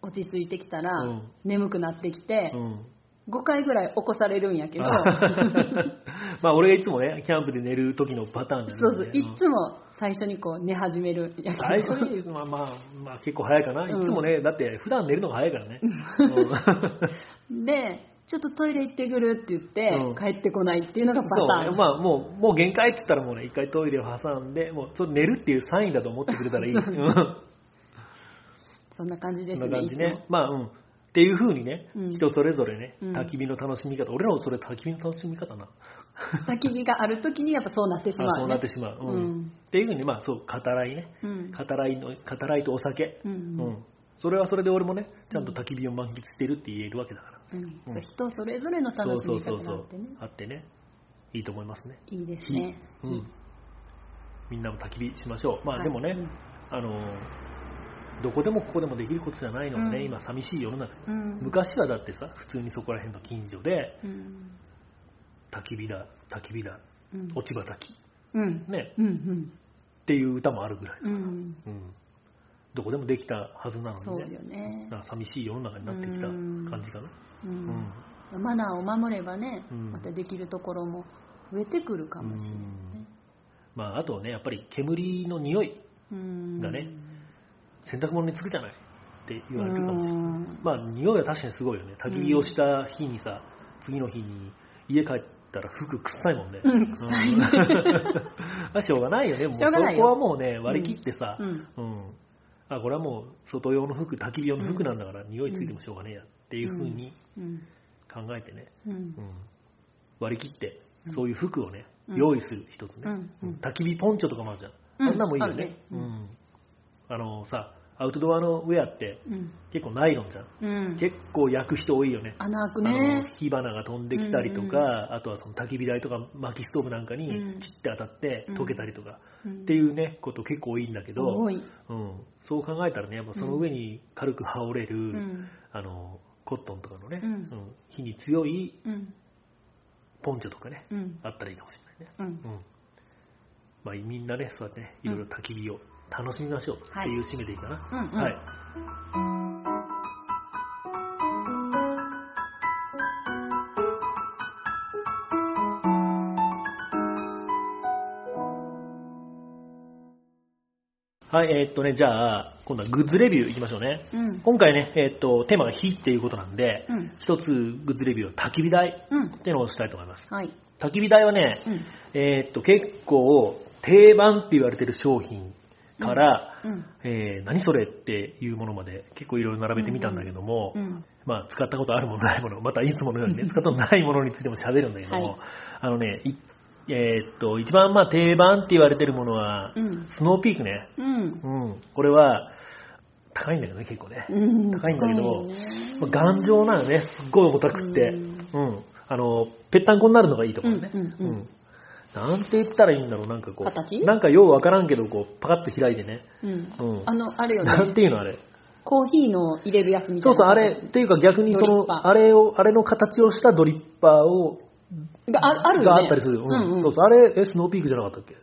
落ち着いてきたら、うん。眠くなってきて、うん。5回ぐらい起こされるんやけど。あ まあ俺がいつもね、キャンプで寝る時のパターンだね。そうそう。いんつも最初にこう寝始めるんやけど。最初に、まあまあ、まあ結構早いかな。いつもね、だって普段寝るのが早いからね。でちょっとトイレ行ってくるって言って、うん帰ってこないっていうのがパそうね。ターン、まあもう、もう限界って言ったらもうね、一回トイレを挟んで、もうそれ寝るっていうサインだと思ってくれたらいい。うんそんな感じでそんなすね感じね。まあうん。っていう風にね、うん人それぞれね、うん焚き火の楽しみ方。俺らもそれ焚き火の楽しみ方な。焚き火がある時にやっぱそうなってしまう、ね、あそうなってしまう。うん。うんっていう風に、まあそう、語らいね。うん語らいの、語らいとお酒。うんうん。それはそれで俺もね、ちゃんと焚き火を満喫してるって言えるわけだから。うん。うん。人それぞれの楽しみ方があってね。あってね。いいと思いますね。いいですね。火うん。みんなも焚き火しましょう。まあはい。でもね、うん。あの、どこでもここでもできることじゃないのがね、うん。今寂しい世の中。うん。昔はだってさ、普通にそこら辺の近所で、うん。焚き火だ、焚き火だ、うん。落ち葉焚き、うん。ね、うんうん。っていう歌もあるぐらい。うん。うん。どこでもできたはずなのそうにね。よね。なんか寂しい世の中になってきた感じかな。ううん。んマナーを守ればね、うん。またできるところも増えてくるかもしれないね。まあ、あとね、やっぱり煙の匂い、うんがね。洗濯物につくじゃないって言われてるかもしれない。うん。まあ、匂いは確かにすごいよね。焚き火をした日にさ、次の日に家帰ったら服臭いもんね。うん。しょうがないよね。もうそこはもうね、割り切ってさ、うん。うんあ、これはもう外用の服、焚き火用の服なんだから、匂いついてもしょうがねえやっていうふうにうん。考えてね、うん。うん。割り切ってそういう服をね、うん。用意する一つね、焚き火ポンチョとかもあるじゃん、うん。あんなもいいよね。あるね。ううんん。あのさアウトドアのウェアってうん。結構ナイロンじゃん、うん。結構焼く人多いよね穴開くあのね。火花が飛んできたりとか、うんあとはその焚き火台とか薪ストーブなんかうんにチッて当たってうん溶けたりとか、っっていうねこと結構多いんだけど。うん、そう考えたらねやっぱその上に軽く羽織れる、うん。あのコットンとかのね、うんうん火に強いうん。ポンチョとかねうん。あったらいいかもしれないね、うん。うんまあ、みんなねそうやってねいろいろ焚き火を楽しみましょうっていう締めでいいかな、うん。うん。はい。はい、えーっとね、じゃあ、今度はグッズレビューいきましょうね。うん。今回ね、えーっと、テーマが火っていうことなんで、うん。一つグッズレビューは焚き火台うん。っていうのをしたいと思います。はい。焚き火台はね、うん。えーっと、結構定番って言われてる商品から、うん。えー何それっていうものまで結構いろいろ並べてみたんだけども、うん。まあ、使ったことあるものないもの、またいつものようにね、使ったことないものについても喋るんだけども、はいあのね、いえーっと、一番まあ定番って言われてるものは、うん。スノーピークね。うん。うん。これは、高いんだけどね、結構ね。うん。高いんだけどまあ頑丈なのね、すっごい重たくって。うん。あの、ぺったんこになるのがいいところね。うんうんうんなんて言ったらいいんだろう、なんかこう。形？なんかようわからんけど、こう、パカッと開いてね。うん。うん。あの、あれよね。なんていうの、あれ。コーヒーの入れるやつみたいうな。そそう、あれ、っていうか逆にその、ドリッパーあれを、あれの形をしたドリッパーを、がああるよね。があったりする。うん。うんうんそうそう、あれ、え、スノーピークじゃなかったっけ？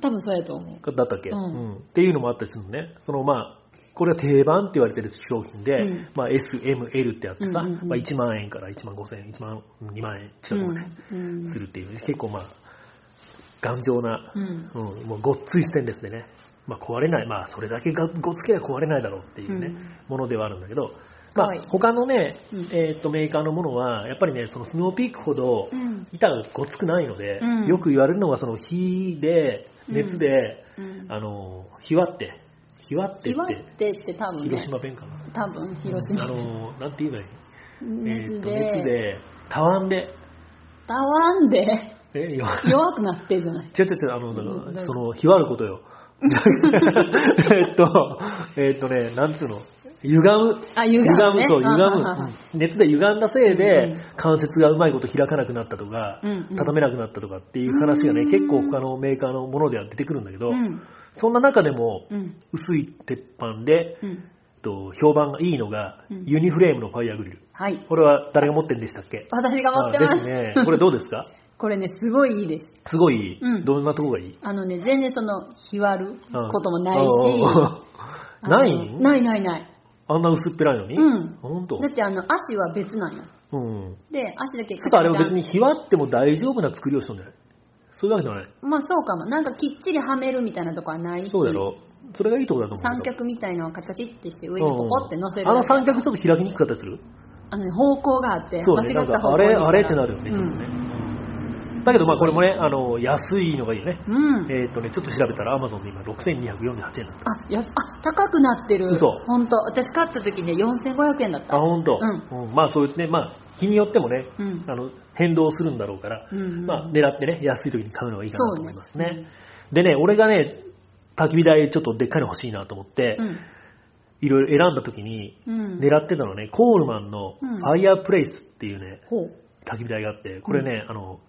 多分そうやと思う。だったっけ、うんっていうのもあったりするのね。そのまあ、これは定番って言われてる商品で、うんまあ S、M、L ってあってさ、うんうんうんまあ1万円から1万5千円、1万、2万円近くまでうん。するっていう、結構まあ、頑丈な、うん。うん、もうごっついステンレスでね、まあ壊れない、まあそれだけがごつければ壊れないだろうっていうね、うん。ものではあるんだけど、まあはい。他のね、うん。えーっとメーカーのものは、やっぱりね、そのスノーピークほどうん。板がごつくないので、うん。よく言われるのがその火で、熱で、うん。あの、ひわって、ひわってっ岩て、手って多分ね。広、島弁かな。多分広島。あの、なんて言えばいい熱で、熱で、たわんで、たわんでえ、弱弱くなってるじゃない。違う違う違う、あの、その、ひわることよ。えっと、えっとね、なんつうの、歪む。あ、歪む、ね。歪あはははむ。うん熱で歪んだせいでうん、関節がうまいこと開かなくなったとかうんうん、畳めなくなったとかっていう話がね、うん結構他のメーカーのものでは出てくるんだけどう、ん。そんな中でも、うん。薄い鉄板で、と評判がいいのがうん、ユニフレームのファイアグリル。はい。これは誰が持ってるんでしたっけ？私が持ってます。あですね。これどうですか？これね、すごいいいです。すごいうん、どんなとこがいい？あのね、全然その、ひわるうんこともないし。あない？ないないない。あんな薄っぺらいのに？うんほんと？だってあの、足は別なんよ。うん。で、足だけちょっとあれは別にひわっても大丈夫な作りをしとんじゃない？そういうわけではない？まあそうかも。なんかきっちりはめるみたいなとこはないし。そうだろそれがいいところだと思う三。脚みたいのをカチカチってして上にポコって乗せる。あの三脚ちょっと開きにくかったりする？あのね、方向があって、そうね。間違ったなんかあれ、方向にしたらあれってなるよね、ちょっとね。だけどまあこれもね、あの、安いのがいいよね。うん。うん。えっとね、ちょっと調べたら Amazon で今6248円だった。あ、やす、あ、高くなってる。嘘ほんと。私買った時ね、4500円だった。あ、ほんと。ううんまあそういうね、まあ日によってもね、うん。あの、変動するんだろうから、まあ狙ってね、安い時に買うのがいいかなと思いますねね。でね、俺がね、焚き火台ちょっとでっかいの欲しいなと思って、うん。いろいろ選んだ時に、うん。狙ってたのはね、コールマンのうんファイアープレイスっていうね。焚き火台があって、これね、あの、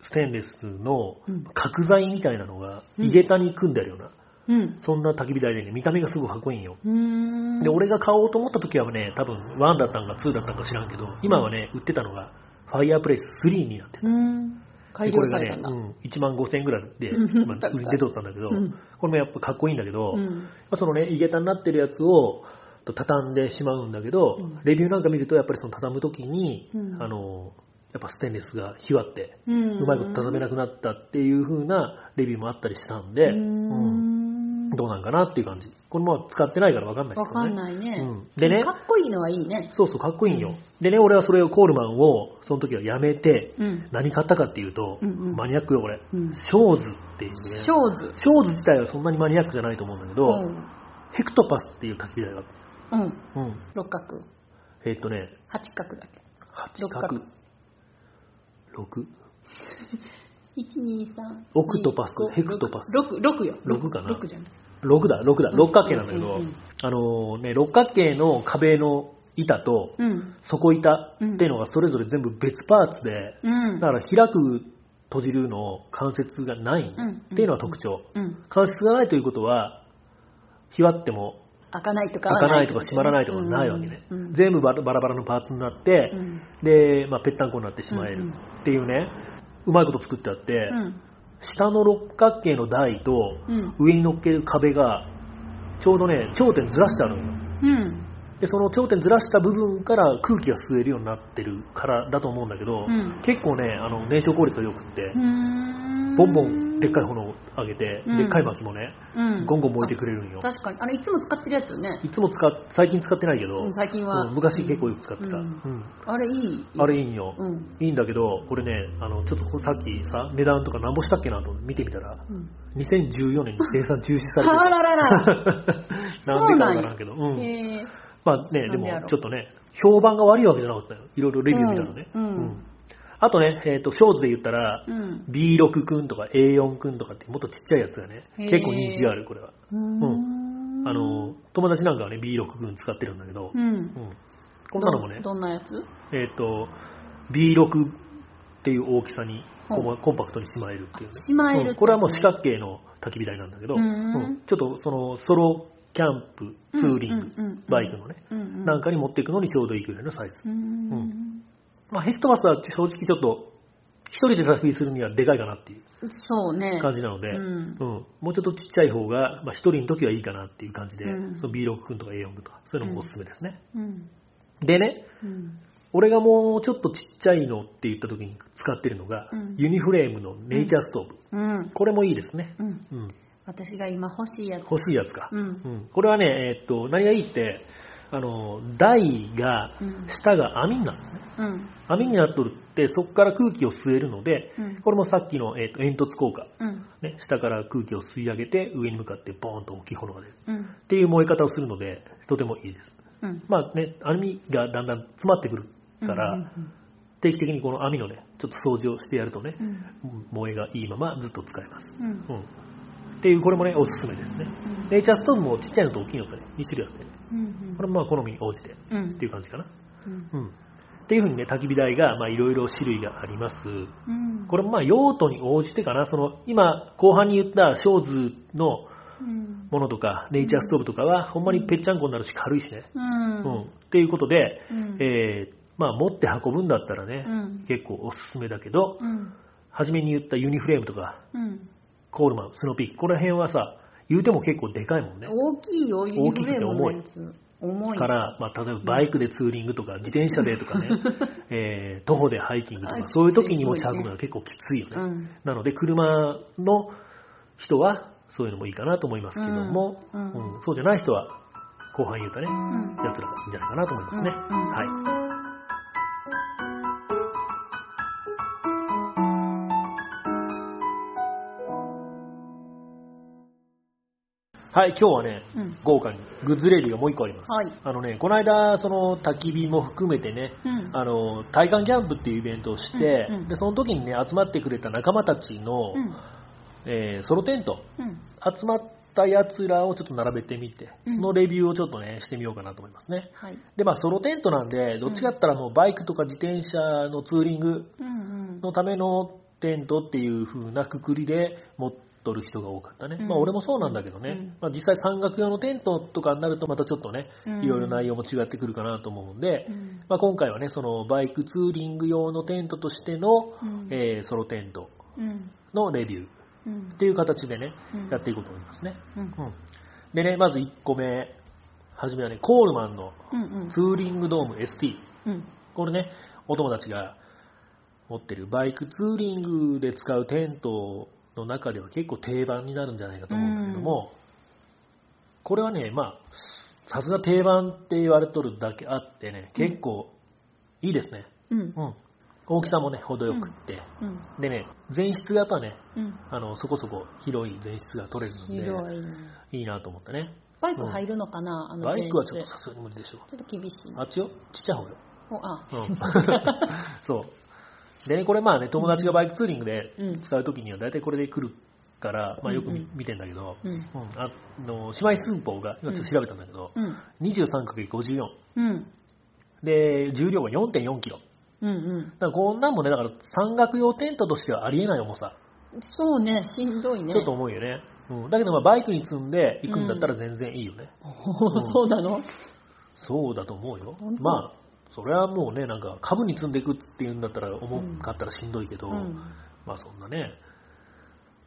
ステンレスのうん。角材みたいなのが、うん。井桁に組んであるような、うん。そんな焚き火台でね、見た目がすごくかっこいいんよ。で、俺が買おうと思った時はね、多分1だったんか2だったんか知らんけど、今はね、売ってたのが、ファイアープレイス3になってうーん。改でこれがねうん、1万5千円ぐらいで、売り出とったんだけど、うん。これもやっぱかっこいいんだけど、まうん。あそのね、井桁になってるやつをと畳んでしまうんだけど、うん。レビューなんか見ると、やっぱりその畳む時に、うん。あの、やっぱステンレスがひわって、ううまいこと畳めなくなったっていう風なレビューもあったりしたんで、うーん。どうなんかなっていう感じ。これも使ってないからわかんないけどね。わかんないね。うんでねかっこいいのはいいね。そうそう、かっこいいんよ。でね、俺はそれをコールマンを、その時はやめて、うん。何買ったかっていうと、うんうんマニアックよ、これ。うん。ショーズっていうね。ショーズ。ショーズ自体はそんなにマニアックじゃないと思うんだけど、うん。ヘクトパスっていう焚き火台があって、うん。うん。六角。えーっとね、八角だけ？8六角角、6、1、2、3。オクトパス？ヘクトパス？6、6よ。六かな？6じゃない。6だ、6だ、六角形なんだけど、うんうんうんあのね、六角形の壁の板とうん。底板っていうのがそれぞれ全部別パーツで、うん。だから開く、閉じるの関節がないうんっていうのが特徴。うん。関節がないということは、ひわっても開かないとか開かないとか閉まらないとかないわけね。うん。全部バラバラのパーツになって、うん。で、まあ、ぺったんこになってしまえるうんうんっていうね、うまいこと作ってあって、うん。下の六角形の台とうん。上に乗っける壁がちょうどね頂点ずらしてあるのようん。でその頂点ずらした部分から空気が吸えるようになってるからだと思うんだけど、うん結構ねあの燃焼効率が良くって、うん。ボンボンでっかい炎を上げて、うんでっかい薪もねうん。ゴンゴン燃えてくれるんよ確かに。あれ、いつも使ってるやつよね。いつも使っ最近使ってないけど、うん最近はうん昔結構よく使ってた、ううんんあれ、いい。あれいいんよ、うん。いいんだけどこれねあのちょっとさっきさ値段とか何ぼしたっけなと見てみたらうん。2014年に生産中止されてあららら。た なんでかわからんけど、うんへえ。まあね、でなんでやろもちょっとね、評判が悪いわけじゃなかったよ。いろいろレビュー見たらね。うんうんあとね、えっ、と、ショーズで言ったら、うん。B6 くんとか A4 くんとかってもっとちっちゃいやつがね、結構人気がある、これは。うんあの、友達なんかはね、B6 くん使ってるんだけど、うん。うんこんなのもね、どどんなやつ？えっ、と、B6 っていう大きさにコンパクトにしまえるっていうね。しまえるってうんこれはもう四角形の焚き火台なんだけど、うんうんちょっとそのソロキャンプ、ツーリング、うんうんうんバイクのね、うんうん。なんかに持っていくのにちょうどいいくらいのサイズ。うん。まあ、ヘクトパスは正直ちょっと、一人で焚き火するにはでかいかなっていうそうね。感じなので、ううんんもうちょっとちっちゃい方が、まあ、一人の時はいいかなっていう感じで、うんその B6 君とか A4 君とか、そういうのもおすすめですね。うん。でね、うん。俺がもうちょっとちっちゃいのって言った時に使ってるのが、うんユニフレームのネイチャーストーブ。うん。これもいいですね。うん。うん。私が今欲しいやつ。欲しいやつか。うん。うん。これはね、えーっと、何がいいって、あの、台が、うん。下が網になるのね。うん。網になっとるって、そこから空気を吸えるので、うん。これもさっきの、えーっと煙突効果。うん。ね、下から空気を吸い上げて上に向かってボーンと大きい炎が出るうん。っていう燃え方をするのでとてもいいですうん。まあね網がだんだん詰まってくるから、うん定期的にこの網のねちょっと掃除をしてやるとねう、ん。うん燃えがいいままずっと使えます、うん。うん、っていうこれもねおすすめですねうん。ネイチャーストーブもちっちゃいのと大きいのとね2種類あって、うん。これもまあ好みに応じてっうん。ていう感じかなうん。うんっていうふうにね焚き火台がまあいろいろ種類がありますうん。これもまあ用途に応じてかなその今後半に言ったショーズのうん。ものとか、ネイチャーストーブとかは、ほんまにぺっちゃんこになるし軽いしね。う。うんん。っていうことで、うん。えー、まあ持って運ぶんだったらね、うん。結構おすすめだけど、うん。初めに言ったユニフレームとか、うん。コールマン、スノーピーク、この辺はさ、言うても結構でかいもんね。大きいよ、ユニフレームのやつ。重い。から、まあ、例えばバイクでツーリングとか、自転車でとかね、えー、徒歩でハイキングとか、あそういう時に持ち運ぶのは結構きついよね。うん。なので、車の人は、そういうのもいいかなと思いますけども、うんうんうんそうじゃない人は、後半言うたね、うん。やつらがいいんじゃないかなと思いますね。はい。はい、今日はね、うん。豪華にグッズレビューがもう一個あります。はい。あのね、この間、その焚き火も含めてね、うん。あの、体感キャンプっていうイベントをして、うんうんで、その時にね、集まってくれた仲間たちの、うん。えーソロテント、うん。集まったやつらをちょっと並べてみて、うんそのレビューをちょっとね、してみようかなと思いますね。はい。で、まあ、ソロテントなんで、どっちかったらもうバイクとか自転車のツーリング。のためのテントっていう風なくくりで持っとる人が多かったね。うん。まあ、俺もそうなんだけどね、うん。まあ、実際山岳用のテントとかになるとまたちょっとね、うん。いろいろ内容も違ってくるかなと思うんで、うん。まあ、今回はね、そのバイクツーリング用のテントとしての、うん。えーソロテントうん。のレビューうん。っていう形でね、うん。やっていこうと思いますね。うん。うん。でね、まず1個目、はじめはね、コールマンのツーリングドーム ST。うん。これね、お友達が持ってるバイクツーリングで使うテントの中では結構定番になるんじゃないかと思うんだけども、これはね、まあ、さすが定番って言われとるだけあってね、結構いいですね。うんうん。大きさもね、程よくって。うんでね、前室がやっぱね、うんあの、そこそこ広い前室が取れるので、広いねいいなと思ってね。バイク入るのかなあのバイクはちょっとさすがに無理でしょう。ちょっと厳しいあっちよちっちゃい方よ。おあうん、そう。でね、これまあね、友達がバイクツーリングでうん使うときには大体これで来るから、まあよく見,、てんだけど、うん。うん、あの、姉妹寸法が、今ちょっと調べたんだけど、うん。23×54。うん。で、重量が4.4キロ。うんうん。だからこんなんもね、だから山岳用テントとしてはありえない重さ。そうね、しんどいね。ちょっと重いよね。うん、だけどまあバイクに積んで行くんだったら全然いいよね。そうなの？そうだと思うよまあ、それはもうね、なんか株に積んでいくっていうんだったら重かったらしんどいけど、うん。まあそんなね、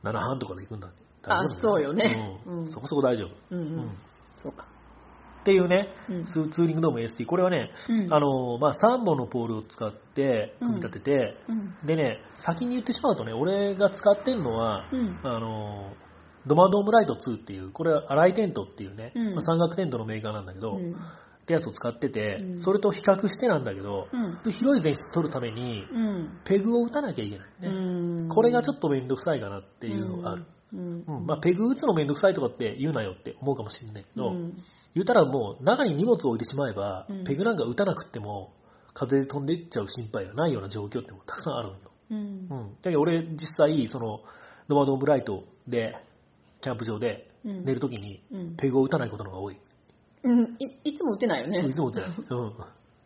7半とかで行くんだってあ大丈夫だそうよねうんうんそこそこ大丈夫。うんううんん。そうか。っていうね、うんツーツーリングドーム ST、これはね、うんあのまあ、3本のポールを使って組み立てて、うん。でね、先に言ってしまうとね、俺が使ってるのは、うん。あのドマドームライト2っていう、これは荒井テントっていうね、うんまあ山岳テントのメーカーなんだけど、うんってやつを使ってて、うんそれと比較してなんだけど、うん。広い前室取るために、うん。ペグを打たなきゃいけないね。うん。これがちょっとめんどくさいかなっていうのがある。うん。うんまあ、ペグ打つのめんどくさいとかって言うなよって思うかもしれないけど、うん言ったらもう中に荷物を置いてしまえば、うんペグなんか打たなくっても風で飛んでいっちゃう心配がないような状況ってもたくさんあるのよ。うんうん。だけど俺実際そのノマドームライトでキャンプ場でうん寝るときにうんペグを打たないことの方が多い。うん。いいつも打てないよね。いつも打ってない。うん。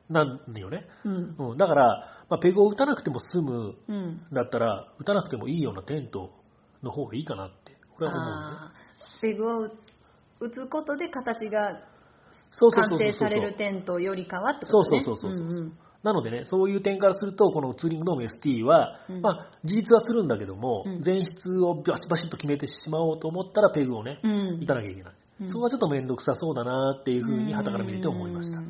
なんよね。うん。うん。だから、まあ、ペグを打たなくても済むうん。だったら打たなくてもいいようなテントの方がいいかなって。これは思うね。あーペグを打つことで形がそうそう完そうそう成されるテントよりかはってことね。そうそうそうそううんうんなのでね、そういう点からすると、このツーリングドーム ST は、うんまあ、事実はするんだけども、うん前室をバシバシッと決めてしまおうと思ったら、ペグをね、うん打たなきゃいけない。うん。そこはちょっと面倒くさそうだなっていうふうに、旗から見れて思いました。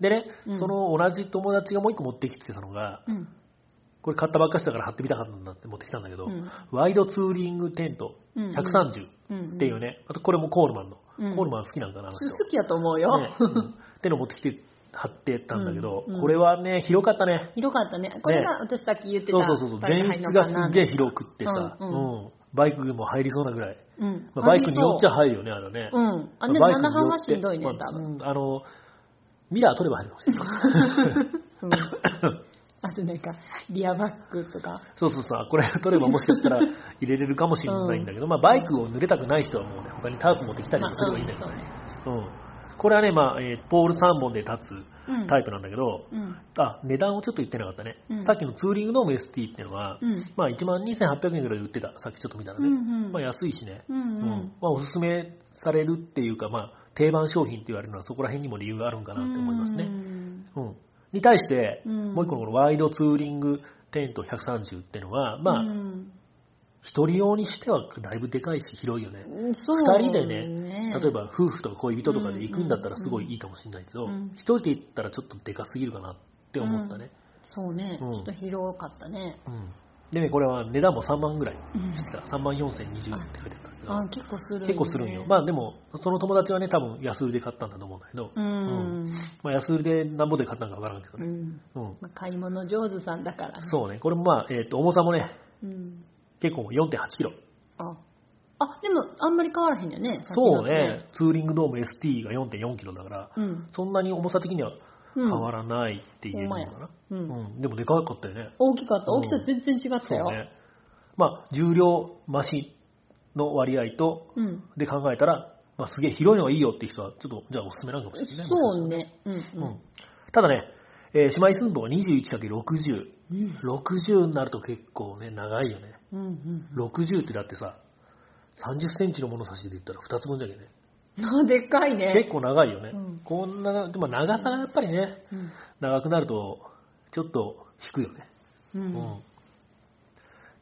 でね、うん。その同じ友達がもう一個持ってきてたのが、うん。これ買ったばっかしだから貼ってみたかったんだって持ってきたんだけど、うん。ワイドツーリングテントうん130うん。っていうね、あとこれもコールマンの、うん。コールマン好きなんか。な、好きやと思うよ。ってのを持ってきて貼ってたんだけど、これはね、広かったね。広かったね。これが私さっき言ってた。そうそうそうそう、前室がすっげえ広くってさ、ううん。んバイクも入りそうなぐらい。うん。まあバイクによっちゃ入入るよね、あれね。ううん。あ、でもバイクによって7半はしんどいね、まあ多分。うんあの、ミラー取れば入るかもしれない。うんあとなんか、リアバッグとか。そうそうそう、これ取ればもしかしたら入れれるかもしれないんだけど、まあバイクを濡れたくない人はもうね、他にタープ持ってきたりもすればいいんだけどね。うん。これはね、まあ、えーポール3本で立つうんタイプなんだけど、うん。あ、値段をちょっと言ってなかったね。うんさっきのツーリングドーム ST っていうのは、うん。まあ1万2800円ぐらいで売ってた。さっきちょっと見たらね。うんうんまあ安いしね。うんううんん。まあおすすめされるっていうか、まあ定番商品って言われるのはそこら辺にも理由があるんかなって思いますね。うんうん。に対して、うんもう一個のこのワイドツーリングテント130っていうのは、まあ、うん一人用にしてはだいぶでかいし広いよね。そう二人でね、例えば夫婦とか恋人とかで行くんだったらすごいいいかもしれないけどうん、一人で行ったらちょっとでかすぎるかなって思ったね。そうね、うんちょっと広かったね。うん。でね、これは値段も3万ぐらいうんしてた。3万4020って書いてあったけど。あ、結構する、ね。結構するんよ。まあでも、その友達はね、多分安売りで買ったんだと思うんだけど、うん。まあ安売りで何ぼで買ったんかわからんけどね。うん。うん。まあ、買い物上手さんだから、ね。そうね、これもまあ、えっ、と、重さもね、うん。結構4.8キロ。あ。あ、でも、あんまり変わらへんよね。そうね、。ツーリングドーム ST が4.4キロだから、うん。そんなに重さ的にはうん変わらないって言えるのかな。う。うんん。でもでかかったよね。大きかった。うん大きさ全然違ったよ。そうね。まあ、重量増しの割合と、うん。で考えたら、まあ、すげえ広いのがいいよっていう人は、ちょっと、じゃあおすすめなのかもしれないね。そうね。うん。ううんん。ただね、えー姉妹寸法が 21×60。うん。60になると結構ね、長いよね。うん。うん。60ってだってさ、30センチの物差しで言ったら2つ分じゃけね。あ、でっかいね。結構長いよね。うんこんな、でも長さがやっぱりね、うん。長くなると、ちょっと引くよね。う。うんん。っ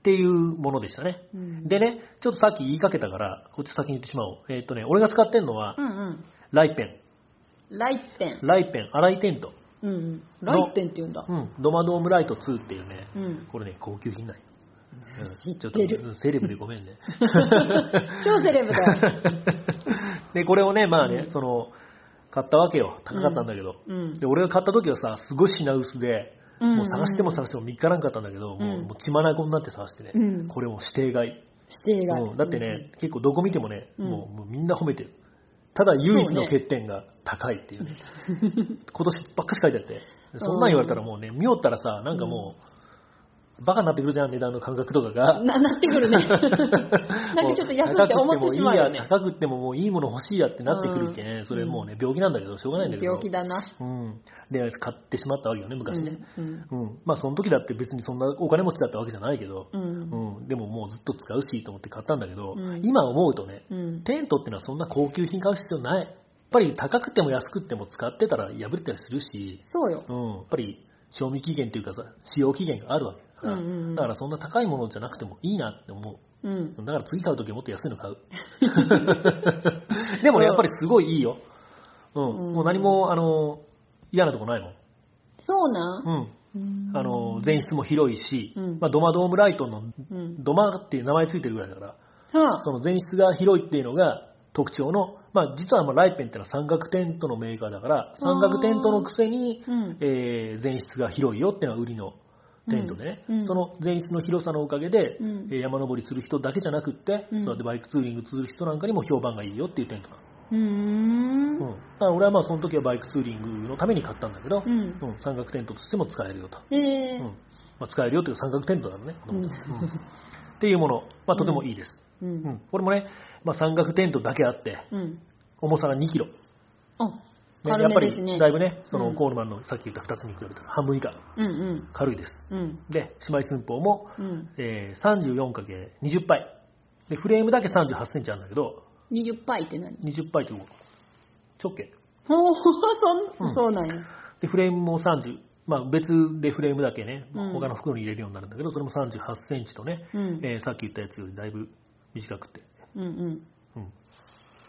ていうものでしたね。うん。でね、ちょっとさっき言いかけたから、こっち先に言ってしまおう。えーっとね、俺が使ってんのはう、んうん。ライペン。ライペン。ライペン、アライテント。うんうん。ライペンって言うんだ。うん。ドマドームライト2っていうね、うん。これね、高級品なん知ってるちょっとうんセレブでごめんね。超セレブだよ。で、これをね、まあね、その、買ったわけよ。高かったんだけど。うん。で、俺が買った時はさ、すごい品薄で、うんもう探しても探しても見つからんかったんだけど、もううんもう血眼になって探してね、うんこれもう指定買い。指定が。うんだってね、結構どこ見てもね、うんもうもうみんな褒めてる。ただ唯一の欠点が高いっていうね。今年ばっかし書いてあって。そんなん言われたらもうね、見よったらさ、なんかもう、バカになってくるじゃん、値段の感覚とかが。な、なってくるね。なんかちょっと安って思ってしまうよね。高くってももういいもの欲しいやってなってくるけん、それもうね、病気なんだけど、しょうがないんだけど。病気だな。うん。で、買ってしまったわけよね、昔ね。うん。うん。まあ、その時だって別にそんなお金持ちだったわけじゃないけど、うん。うん。でももうずっと使うしと思って買ったんだけど、うん今思うとね、うん。テントってのはそんな高級品買う必要ない。やっぱり高くても安くても使ってたら破れたりするし、そうよ。うん、やっぱり賞味期限というかさ、使用期限があるわけうんうんうんだからそんな高いものじゃなくてもいいなって思う。うん。だから次買うときはもっと安いの買う。でもね、やっぱりすごいいいよ。うん。うんもう何も、あの、嫌なとこないもん。そうなん？うん。うんあの、前室も広いし、うんまあ、ドマドームライトの、うん。ドマっていう名前ついてるぐらいだから、はあ。その前室が広いっていうのが特徴の、まあ、実はまあライペンってのは三角テントのメーカーだから、三角テントのくせに、うん。えー前室が広いよっていうのが売りのテントでね、うんうんその前室の広さのおかげで、山登りする人だけじゃなくって、うんそうやってバイクツーリングする人なんかにも評判がいいよっていうテントなの。うーんうん。だから俺はまあその時はバイクツーリングのために買ったんだけど、うん。テントとしても使えるよと。えーうんまあ、使えるよという三角テントなのね。うんうんっていうもの、まあ、とてもいいです。う。うんんこれもね、まあ、三角テントだけあって、うん。重さが2キロ。ねあ、や軽っぱり。だいぶね、そうんのコールマンのさっき言った2つに比べたら半分以下。軽いです。うん。で、姉妹寸法も、うん。えー、34×20 パイ。で、フレームだけ38センチあるんだけど、20パイって何？20パイって直径。ほう、そうんん、そうなんや。で、フレームも30、まあ別でフレームだけね、うん他の袋に入れるようになるんだけど、それも38センチとね、うん。えーさっき言ったやつよりだいぶ短くて、うんうん。うん、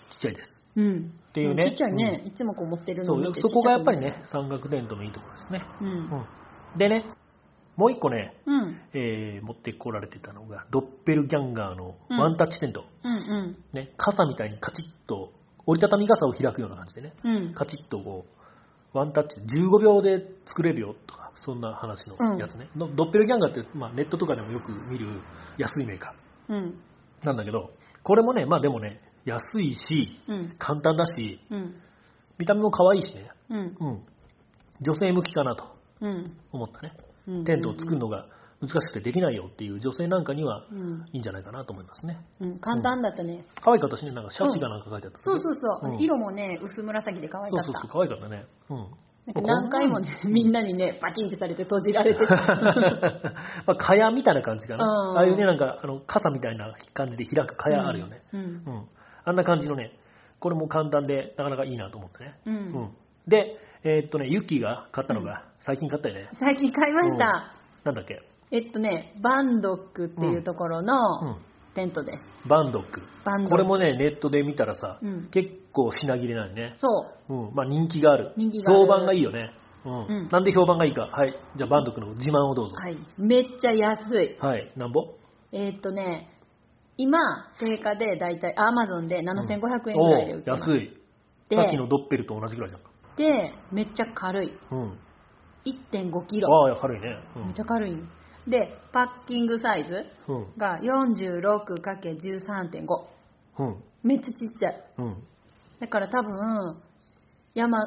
ちっちゃいです。うん。っていうねちっちゃいね。いつもこう持ってるのそう見てそこがやっぱり。ちね、三角テントのいいところですね。う。うんん、でね、もう一個ね、うん。えー持ってこられてたのが、ドッペルギャンガーのうんワンタッチテント。うんうん。ね、傘みたいにカチッと、折りたたみ傘を開くような感じでね、うん。カチッとこう、ワンタッチ15秒で作れるよとか、そんな話のやつね。のドッペルギャンガーって、まあ、ネットとかでもよく見る安いメーカうん。ーなんだけど、これもね、まあでもね、安いし、うん。簡単だし、うん。見た目も可愛いしね、うん。うん。女性向きかなとうん。思ったね。うん。テントを作るのが難しくてできないよっていう女性なんかにはうん。いいんじゃないかなと思いますね。うん。簡単だったね。可愛かったしね、なんかシャチがなんか書いてあった、そうそうそう。うん色もね、薄紫で可愛かった。そうそうそう、可愛かったね。うん。何回もね、みんなにね、パチンってされて閉じられてた。まあ、蚊帳みたいな感じかな。うんああいうね、なんか、あの、傘みたいな感じで開く蚊帳あるよね。うん。うん。あんな感じのね、これも簡単で、なかなかいいなと思ってね。う。うんん。で、えーっとね、ユッキーが買ったのが、最近買ったよね。最近買いました。なんだっけ？えっとね、バンドックっていうところうのん。テントです。バンドック。バンドック。これもね、ネットで見たらさ、うん結構品切れないね。そう。うん。まあ人気がある。人気がある評判がいいよね。うん。うんなんで評判がいいか。はい。じゃあバンドックの自慢をどうぞ。はい。めっちゃ安い。はい。なんぼ？えっとね、今、定価でだいたいアマゾンで7500円ぐらいで売ってます。安い。でさっきのドッペルと同じぐらいだ。で、めっちゃ軽い。うん。1.5キロ。ああ、軽いね。うんめっちゃ軽い。で、パッキングサイズうん。が 46×13.5。うん。めっちゃちっちゃい。うん。だから多分、山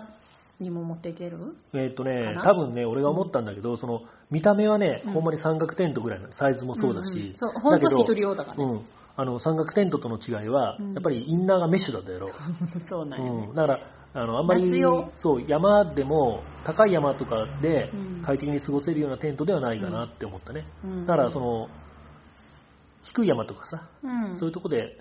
にも持っていける？えーっとねか、な？多分ね、俺が思ったんだけど、その、見た目はね、うんほんまに三角テントぐらいのサイズもそうだし、んんそう、ほんけど一人用だからね。うん。あの、三角テントとの違いは、うんやっぱりインナーがメッシュだったやろ。そうなんやねうん。。だから、あの、あんまり夏用、そう、山でも、高い山とかでうん快適に過ごせるようなテントではないかなって思ったね。うんだから、その、低い山とかさ、うん。そういうとこで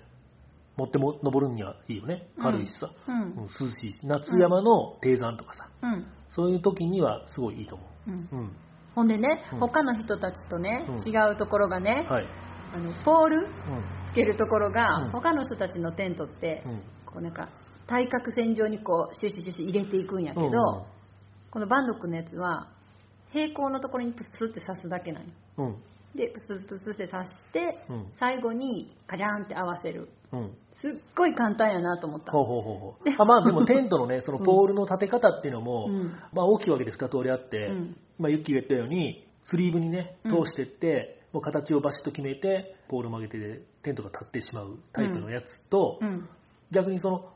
持っても登るにはいいよね。軽いしさ。うんうん、涼しいし。夏山の低山とかさ、うん。そういう時にはすごいいいと思うん。う。うん。ほんでね、うん他の人たちとね、うん違うところがね、はい。あのポールうん。つけるところが、うん他の人たちのテントって、うん。こうなんか対角線上にこうシュシュシュシュ入れていくんやけど、このバンドックのやつは平行のところにプスプスって刺すだけなんようん。でプスプスプスって刺して、うん最後にカジャーンって合わせるうん。すっごい簡単やなと思った。ほうほうほうほう。あまあでもテントのね、そのポールの立て方っていうのも、うん。まあ大きいわけで2通りあって、うん。まあユッキーが言ったように、スリーブにね、うん。通してって、もう形をバシッと決めて、ポールを曲げてテントが立ってしまうタイプのやつと、うん。逆にその、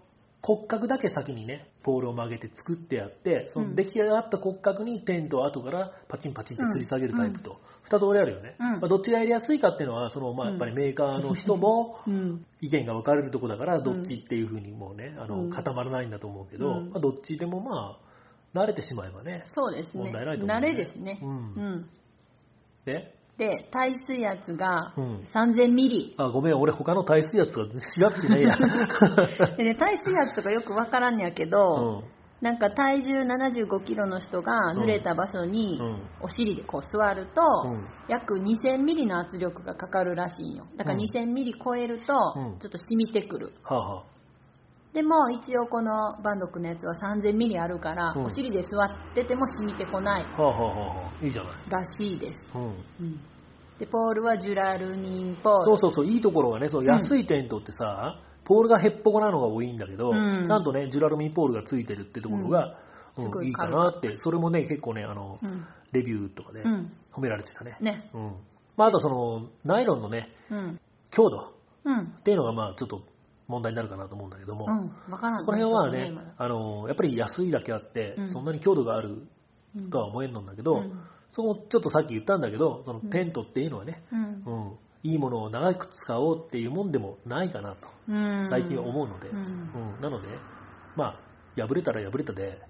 骨格だけ先にね、ポールを曲げて作ってやって、その出来上がった骨格にテントを後からパチンパチンって吊り下げるタイプと、二通りあるよね。うんまあ、どっちがやりやすいかっていうのは、その、まあ、やっぱりメーカーの人もうん。意見が分かれるとこだから、どっちっていうふうにもうね、あの、うん固まらないんだと思うけど、うんまあ、どっちでもまあ、慣れてしまえばね。そうですね。問題ないと思う慣ねれですね。うんうん。で、で、耐水圧がうん3000ミリ。あ、ごめん、俺他の耐水圧とか調べてないや。でね、耐水圧とかよくわからんやけうど、ん。なんか体重75キロの人が濡れた場所にうんお尻でこう座ると、うん約2000ミリの圧力がかかるらしいんよ。だからうん2000ミリ超えるとうんちょっと染みてくる。はあ、はあ、でも一応このバンドクのやつは3000ミリあるから、うんお尻で座ってても染みてこないはあ、はあ、いいじゃない。らしいです。うん。うんで、ポールはジュラルニンポール。そうそうそう、いいところがね、その安いテントってさ、ポールがへっぽこなのが多いんだけど、うんちゃんとね、ジュラルミンポールがついてるってところが、すごいいいかなって、それもね、結構ね、あの、うん。レビューとかでうん。褒められてたね。ね。うん。まあ、あとその、ナイロンのね、うん。強度うん。っていうのが、まあ、ちょっと問題になるかなと思うんだけども、うん。わからんこの辺はねまだ、あの、やっぱり安いだけあって、うん。そんなに強度があるうん。とは思えんのんだけど、うん。そこちょっとさっき言ったんだけど、そのうん。テントっていうのはね、うん。うん、いいものを長く使おうっていうもんでもないかなと、うん。最近は思うので、ううん。んなので、まあ、破れたら破れたで、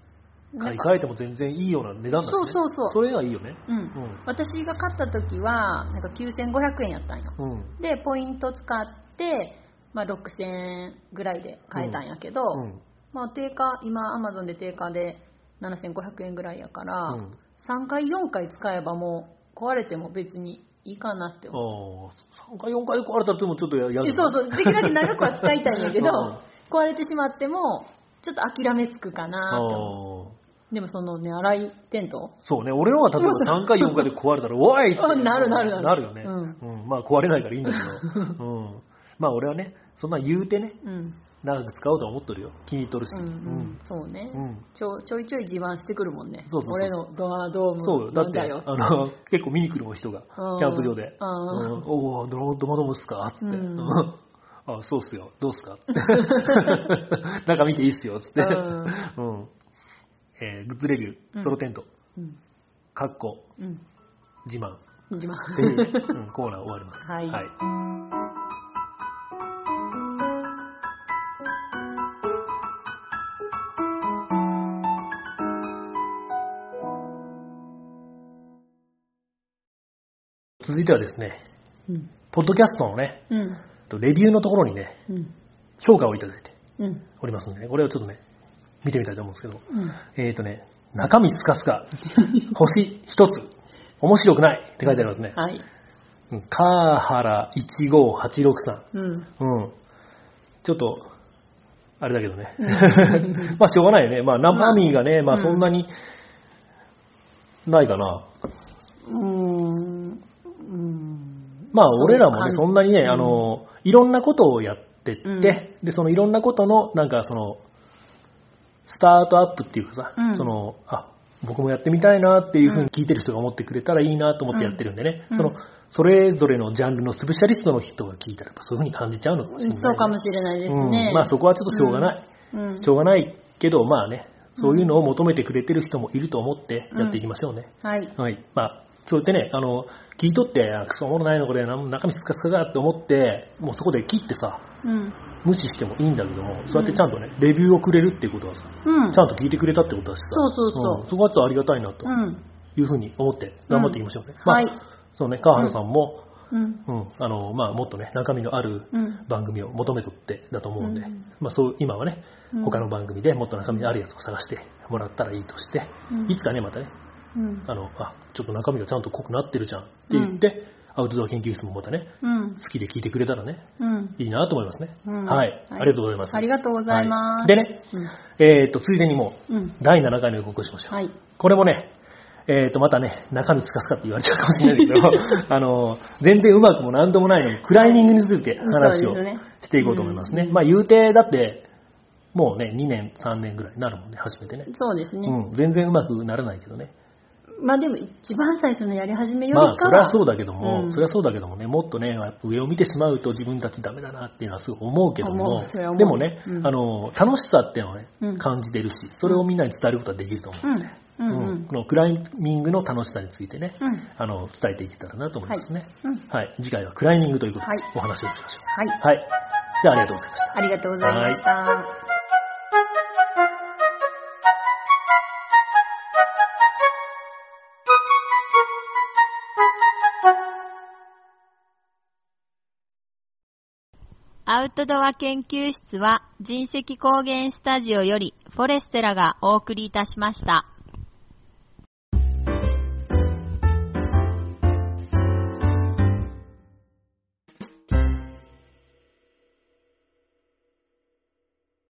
買い替えても全然いいような値段だし、ね、そうそうそう。それはいいよね。うん。うん。私が買った時は、なんか9500円やったんよ。うん。で、ポイント使って、まあ6000円ぐらいで買えたんやけど、うん。まあ定価、今アマゾンで定価で7500円ぐらいやから、うん3回4回使えばもう壊れても別にいいかなって思う。ああ、3回4回で壊れたってもちょっとや嫌だえそうそう、できるだけ長くは使いたいんやけどうん、壊れてしまっても、ちょっと諦めつくかなと思う。でもそのね、洗いテント？そうね、俺のは例えば 3回4回で壊れたら、おいってあ なるなるなるなるよね。ううん。まあ壊れないからいいんだけど。うん。まあ俺はね、そんな言うてね、うん。長く使おうとは思っとるよ。気に入っとるし。うん、うん、そうね、うんちょ。ちょいちょい自慢してくるもんね。そうそう俺のドアドームそうよ。だって。あの、結構見に来る人が、キうんャンプ場で。おお、ドマドムっすかつって。うんあ、そうっすよ。どうっすか？って 中見ていいっすよ。つって。うん。えーグッズレビュー、うんソロテント、うん。カッコ、うん。自慢。自慢。っていう、うんコーナー終わります。は いはい。いてはですね、うん。ポッドキャストのね、うん。とレビューのところにね、うん。評価をいただいてうん。おりますので、これをちょっとね、見てみたいと思うんですけど、うん。えーとね、中身スカスカ、星一つ、面白くないって書いてありますね。はい。うん川原15863。うん。うん。ちょっと、あれだけどね。まあ、しょうがないよね。まあ、生身がね、まあ、うんそんなに、ないかな。うーん。うん。まあ、俺らもね、そんなにね、うんあの、いろんなことをやってって、うんで、そのいろんなことの、なんかその、スタートアップっていうかさ、うんその、あ、僕もやってみたいなっていうふうに聞いてる人が思ってくれたらいいなと思ってやってるんでね、うんその、それぞれのジャンルのスペシャリストの人が聞いたら、そういうふうに感じちゃうのかもしれない、そうかもしれないですね。うんまあそこはちょっとしょうがない。うん。しょうがないけど、まあね、そういうのを求めてくれてる人もいると思ってやっていきましょうね。はい。はい。まあ、そうやってね、あの、聞いとって、あクソおもろないのこれ、な中身スカスカだって思って、もうそこで切ってさ、うん。無視してもいいんだけども、そうやってちゃんとね、レビューをくれるっていうことはさ、うん。ちゃんと聞いてくれたってことだしさ、そうそうそうんそこはちょっとありがたいなとうん。いうふうに思って頑張っていきましょうね。うんはいまあ、そうね、川原さんも、うん。うん、あの、まあ、もっとね、中身のあるうん。番組を求めとってだと思うんで、うんまあそう、今はねう、ん他の番組でもっと中身のあるやつを探してもらったらいいとして、うんいつかね、またね、うん。あの、あ、ちょっと中身がちゃんと濃くなってるじゃんって言って、アウトドア研究室もまたね、うん。好きで聞いてくれたらね、うん。いいなと思いますね。うんはい、ありがとうございます。ありがとうございます。はいでね、えっ、と、ついでにもう、うん。第7回の予告をしましょう。はい。これもね、えっ、と、またね、中身スカスカって言われちゃうかもしれないけど、あの、全然うまくもなんともないのに、クライミングについて話をしていこうと思いますね。うんまあ、言うて、だって、もうね、2年、3年ぐらいになるもんね、初めてね。そうですね。うん、全然うまくならないけどね。まあでも一番最初のやり始めよまあ、りかは、それはそうだけども、うんそれはそうだけどもね、もっとね、やっぱ上を見てしまうと自分たちダメだなっていうのはすごい思うけど思もうそれは思、うでもね、うんあの、楽しさっていうのをね、うん感じてるし、それをみんなに伝えることができると思う。うん。うんうん。うんこのクライミングの楽しさについてね、うんあの、伝えていけたらなと思いますね。うん。はい。次回はクライミングということではいお話をしましょはい。う。はい。じゃあありがとうございました。ありがとうございました。アウトドア研究室は人石高原スタジオよりフォレステラがお送りいたしました。